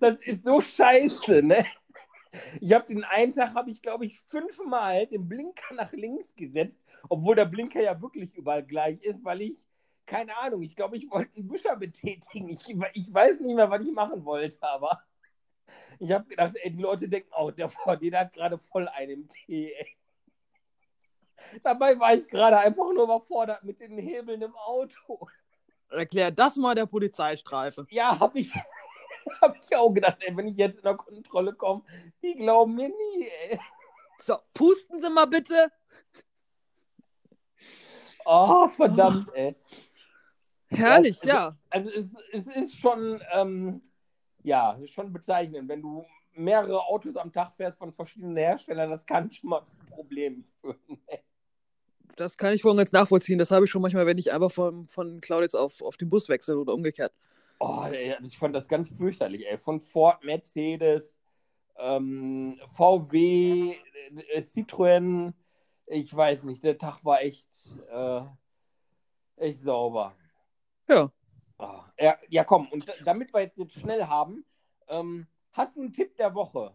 Das ist so scheiße, ne? Ich habe den einen Tag, habe ich glaube ich fünfmal den Blinker nach links gesetzt, obwohl der Blinker ja wirklich überall gleich ist, weil ich, keine Ahnung, ich glaube, ich wollte einen Wischer betätigen. Ich, ich weiß nicht mehr, was ich machen wollte, aber ich habe gedacht, ey, die Leute denken auch, der VD hat gerade voll einen Tee, ey. Dabei war ich gerade einfach nur überfordert mit den Hebeln im Auto. Erklär das mal der Polizeistreife. Ja, habe ich, hab ich auch gedacht, ey, wenn ich jetzt in der Kontrolle komme, die glauben mir nie, ey. So, pusten Sie mal bitte. Oh, verdammt, ey. Herrlich, also, ja. Also es, es ist schon, ähm, ja, schon bezeichnend, wenn du mehrere Autos am Tag fährst von verschiedenen Herstellern, das kann schon mal zu Problemen führen. Das kann ich voll ganz nachvollziehen. Das habe ich schon manchmal, wenn ich einfach von, von Clauditz auf, auf den Bus wechsle oder umgekehrt. Oh, ey, ich fand das ganz fürchterlich, ey. Von Ford, Mercedes, ähm, VW, äh, Citroën, ich weiß nicht, der Tag war echt, äh, echt sauber. Ja. Oh, ja, ja, komm, und damit wir jetzt, jetzt schnell haben, ähm, hast du einen Tipp der Woche?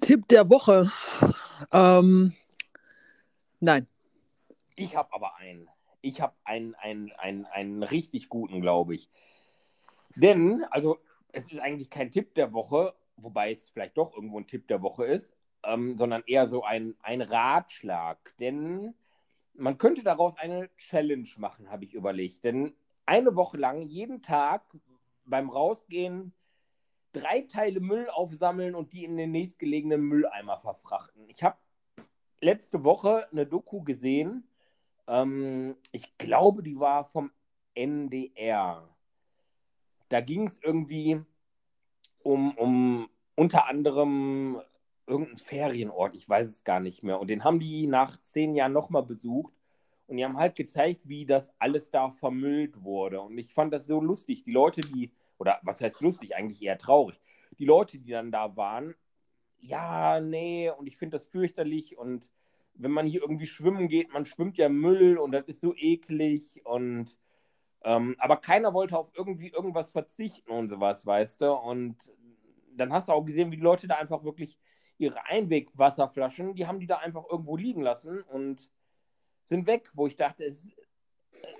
Tipp der Woche. Ähm, nein. Ich habe aber einen. Ich habe einen, einen, einen, einen richtig guten, glaube ich. Denn, also, es ist eigentlich kein Tipp der Woche, wobei es vielleicht doch irgendwo ein Tipp der Woche ist, ähm, sondern eher so ein, ein Ratschlag. Denn man könnte daraus eine Challenge machen, habe ich überlegt. Denn eine Woche lang, jeden Tag beim Rausgehen, drei Teile Müll aufsammeln und die in den nächstgelegenen Mülleimer verfrachten. Ich habe letzte Woche eine Doku gesehen. Ähm, ich glaube, die war vom NDR. Da ging es irgendwie um, um unter anderem irgendeinen Ferienort, ich weiß es gar nicht mehr. Und den haben die nach zehn Jahren nochmal besucht. Und die haben halt gezeigt, wie das alles da vermüllt wurde. Und ich fand das so lustig. Die Leute, die, oder was heißt lustig, eigentlich eher traurig. Die Leute, die dann da waren, ja, nee, und ich finde das fürchterlich. Und wenn man hier irgendwie schwimmen geht, man schwimmt ja Müll und das ist so eklig. Und ähm, aber keiner wollte auf irgendwie irgendwas verzichten und sowas, weißt du. Und dann hast du auch gesehen, wie die Leute da einfach wirklich ihre Einwegwasserflaschen, die haben die da einfach irgendwo liegen lassen und sind weg, wo ich dachte, es,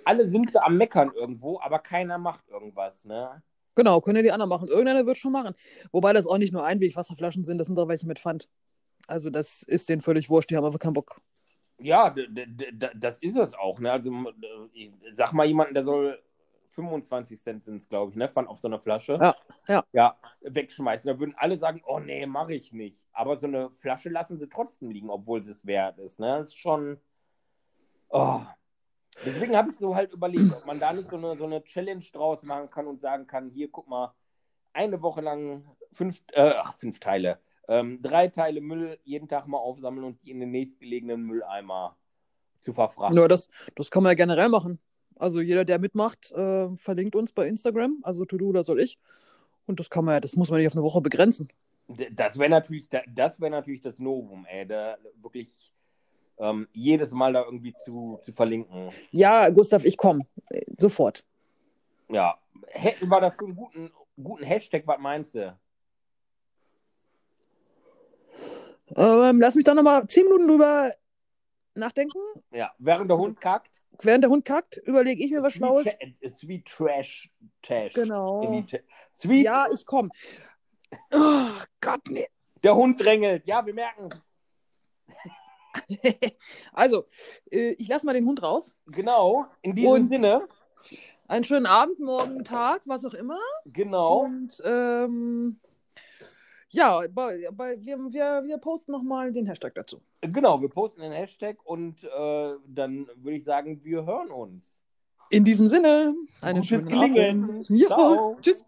alle sind so am Meckern irgendwo, aber keiner macht irgendwas, ne? Genau, können ja die anderen machen. Irgendeiner wird schon machen. Wobei das auch nicht nur Einwegwasserflaschen sind, das sind auch welche mit Pfand. Also das ist denen völlig wurscht, die haben einfach keinen Bock. Ja, das ist es auch, ne? Also sag mal jemanden, der soll 25 Cent sind es, glaube ich, ne? Pfand auf so einer Flasche. Ja, ja. Ja, wegschmeißen. Da würden alle sagen, oh nee, mache ich nicht. Aber so eine Flasche lassen sie trotzdem liegen, obwohl sie es wert ist, ne? Das ist schon. Oh. Deswegen habe ich so halt überlegt, ob man da nicht so eine, so eine Challenge draus machen kann und sagen kann, hier, guck mal, eine Woche lang fünf, äh, ach, fünf Teile, ähm, drei Teile Müll jeden Tag mal aufsammeln und die in den nächstgelegenen Mülleimer zu verfrachten. Ja, das, das kann man ja generell machen. Also jeder, der mitmacht, äh, verlinkt uns bei Instagram, also to do oder soll ich. Und das kann man ja, das muss man nicht auf eine Woche begrenzen. Das wäre natürlich, das wäre natürlich das Novum, ey, da wirklich ähm, jedes Mal da irgendwie zu, zu verlinken. Ja, Gustav, ich komme. Sofort. Ja. Hätten wir dafür einen guten, guten Hashtag, was meinst du? Ähm, lass mich da nochmal zehn Minuten drüber nachdenken. Ja, während der Hund kackt. Während der Hund kackt, überlege ich mir was Schlaues. Sweet Trash. Trash. Genau. Sweet. Ja, ich komme. Oh Gott, nee. Der Hund drängelt. Ja, wir merken. also, äh, ich lasse mal den Hund raus. Genau, in diesem Und Sinne. Einen schönen Abend, morgen, Tag, was auch immer. Genau. Und ähm, ja, bei, bei, wir, wir, wir posten nochmal den Hashtag dazu. Genau, wir posten den Hashtag und äh, dann würde ich sagen, wir hören uns. In diesem Sinne, einen schönen Gelingen. Abend. Ja, Ciao. Tschüss.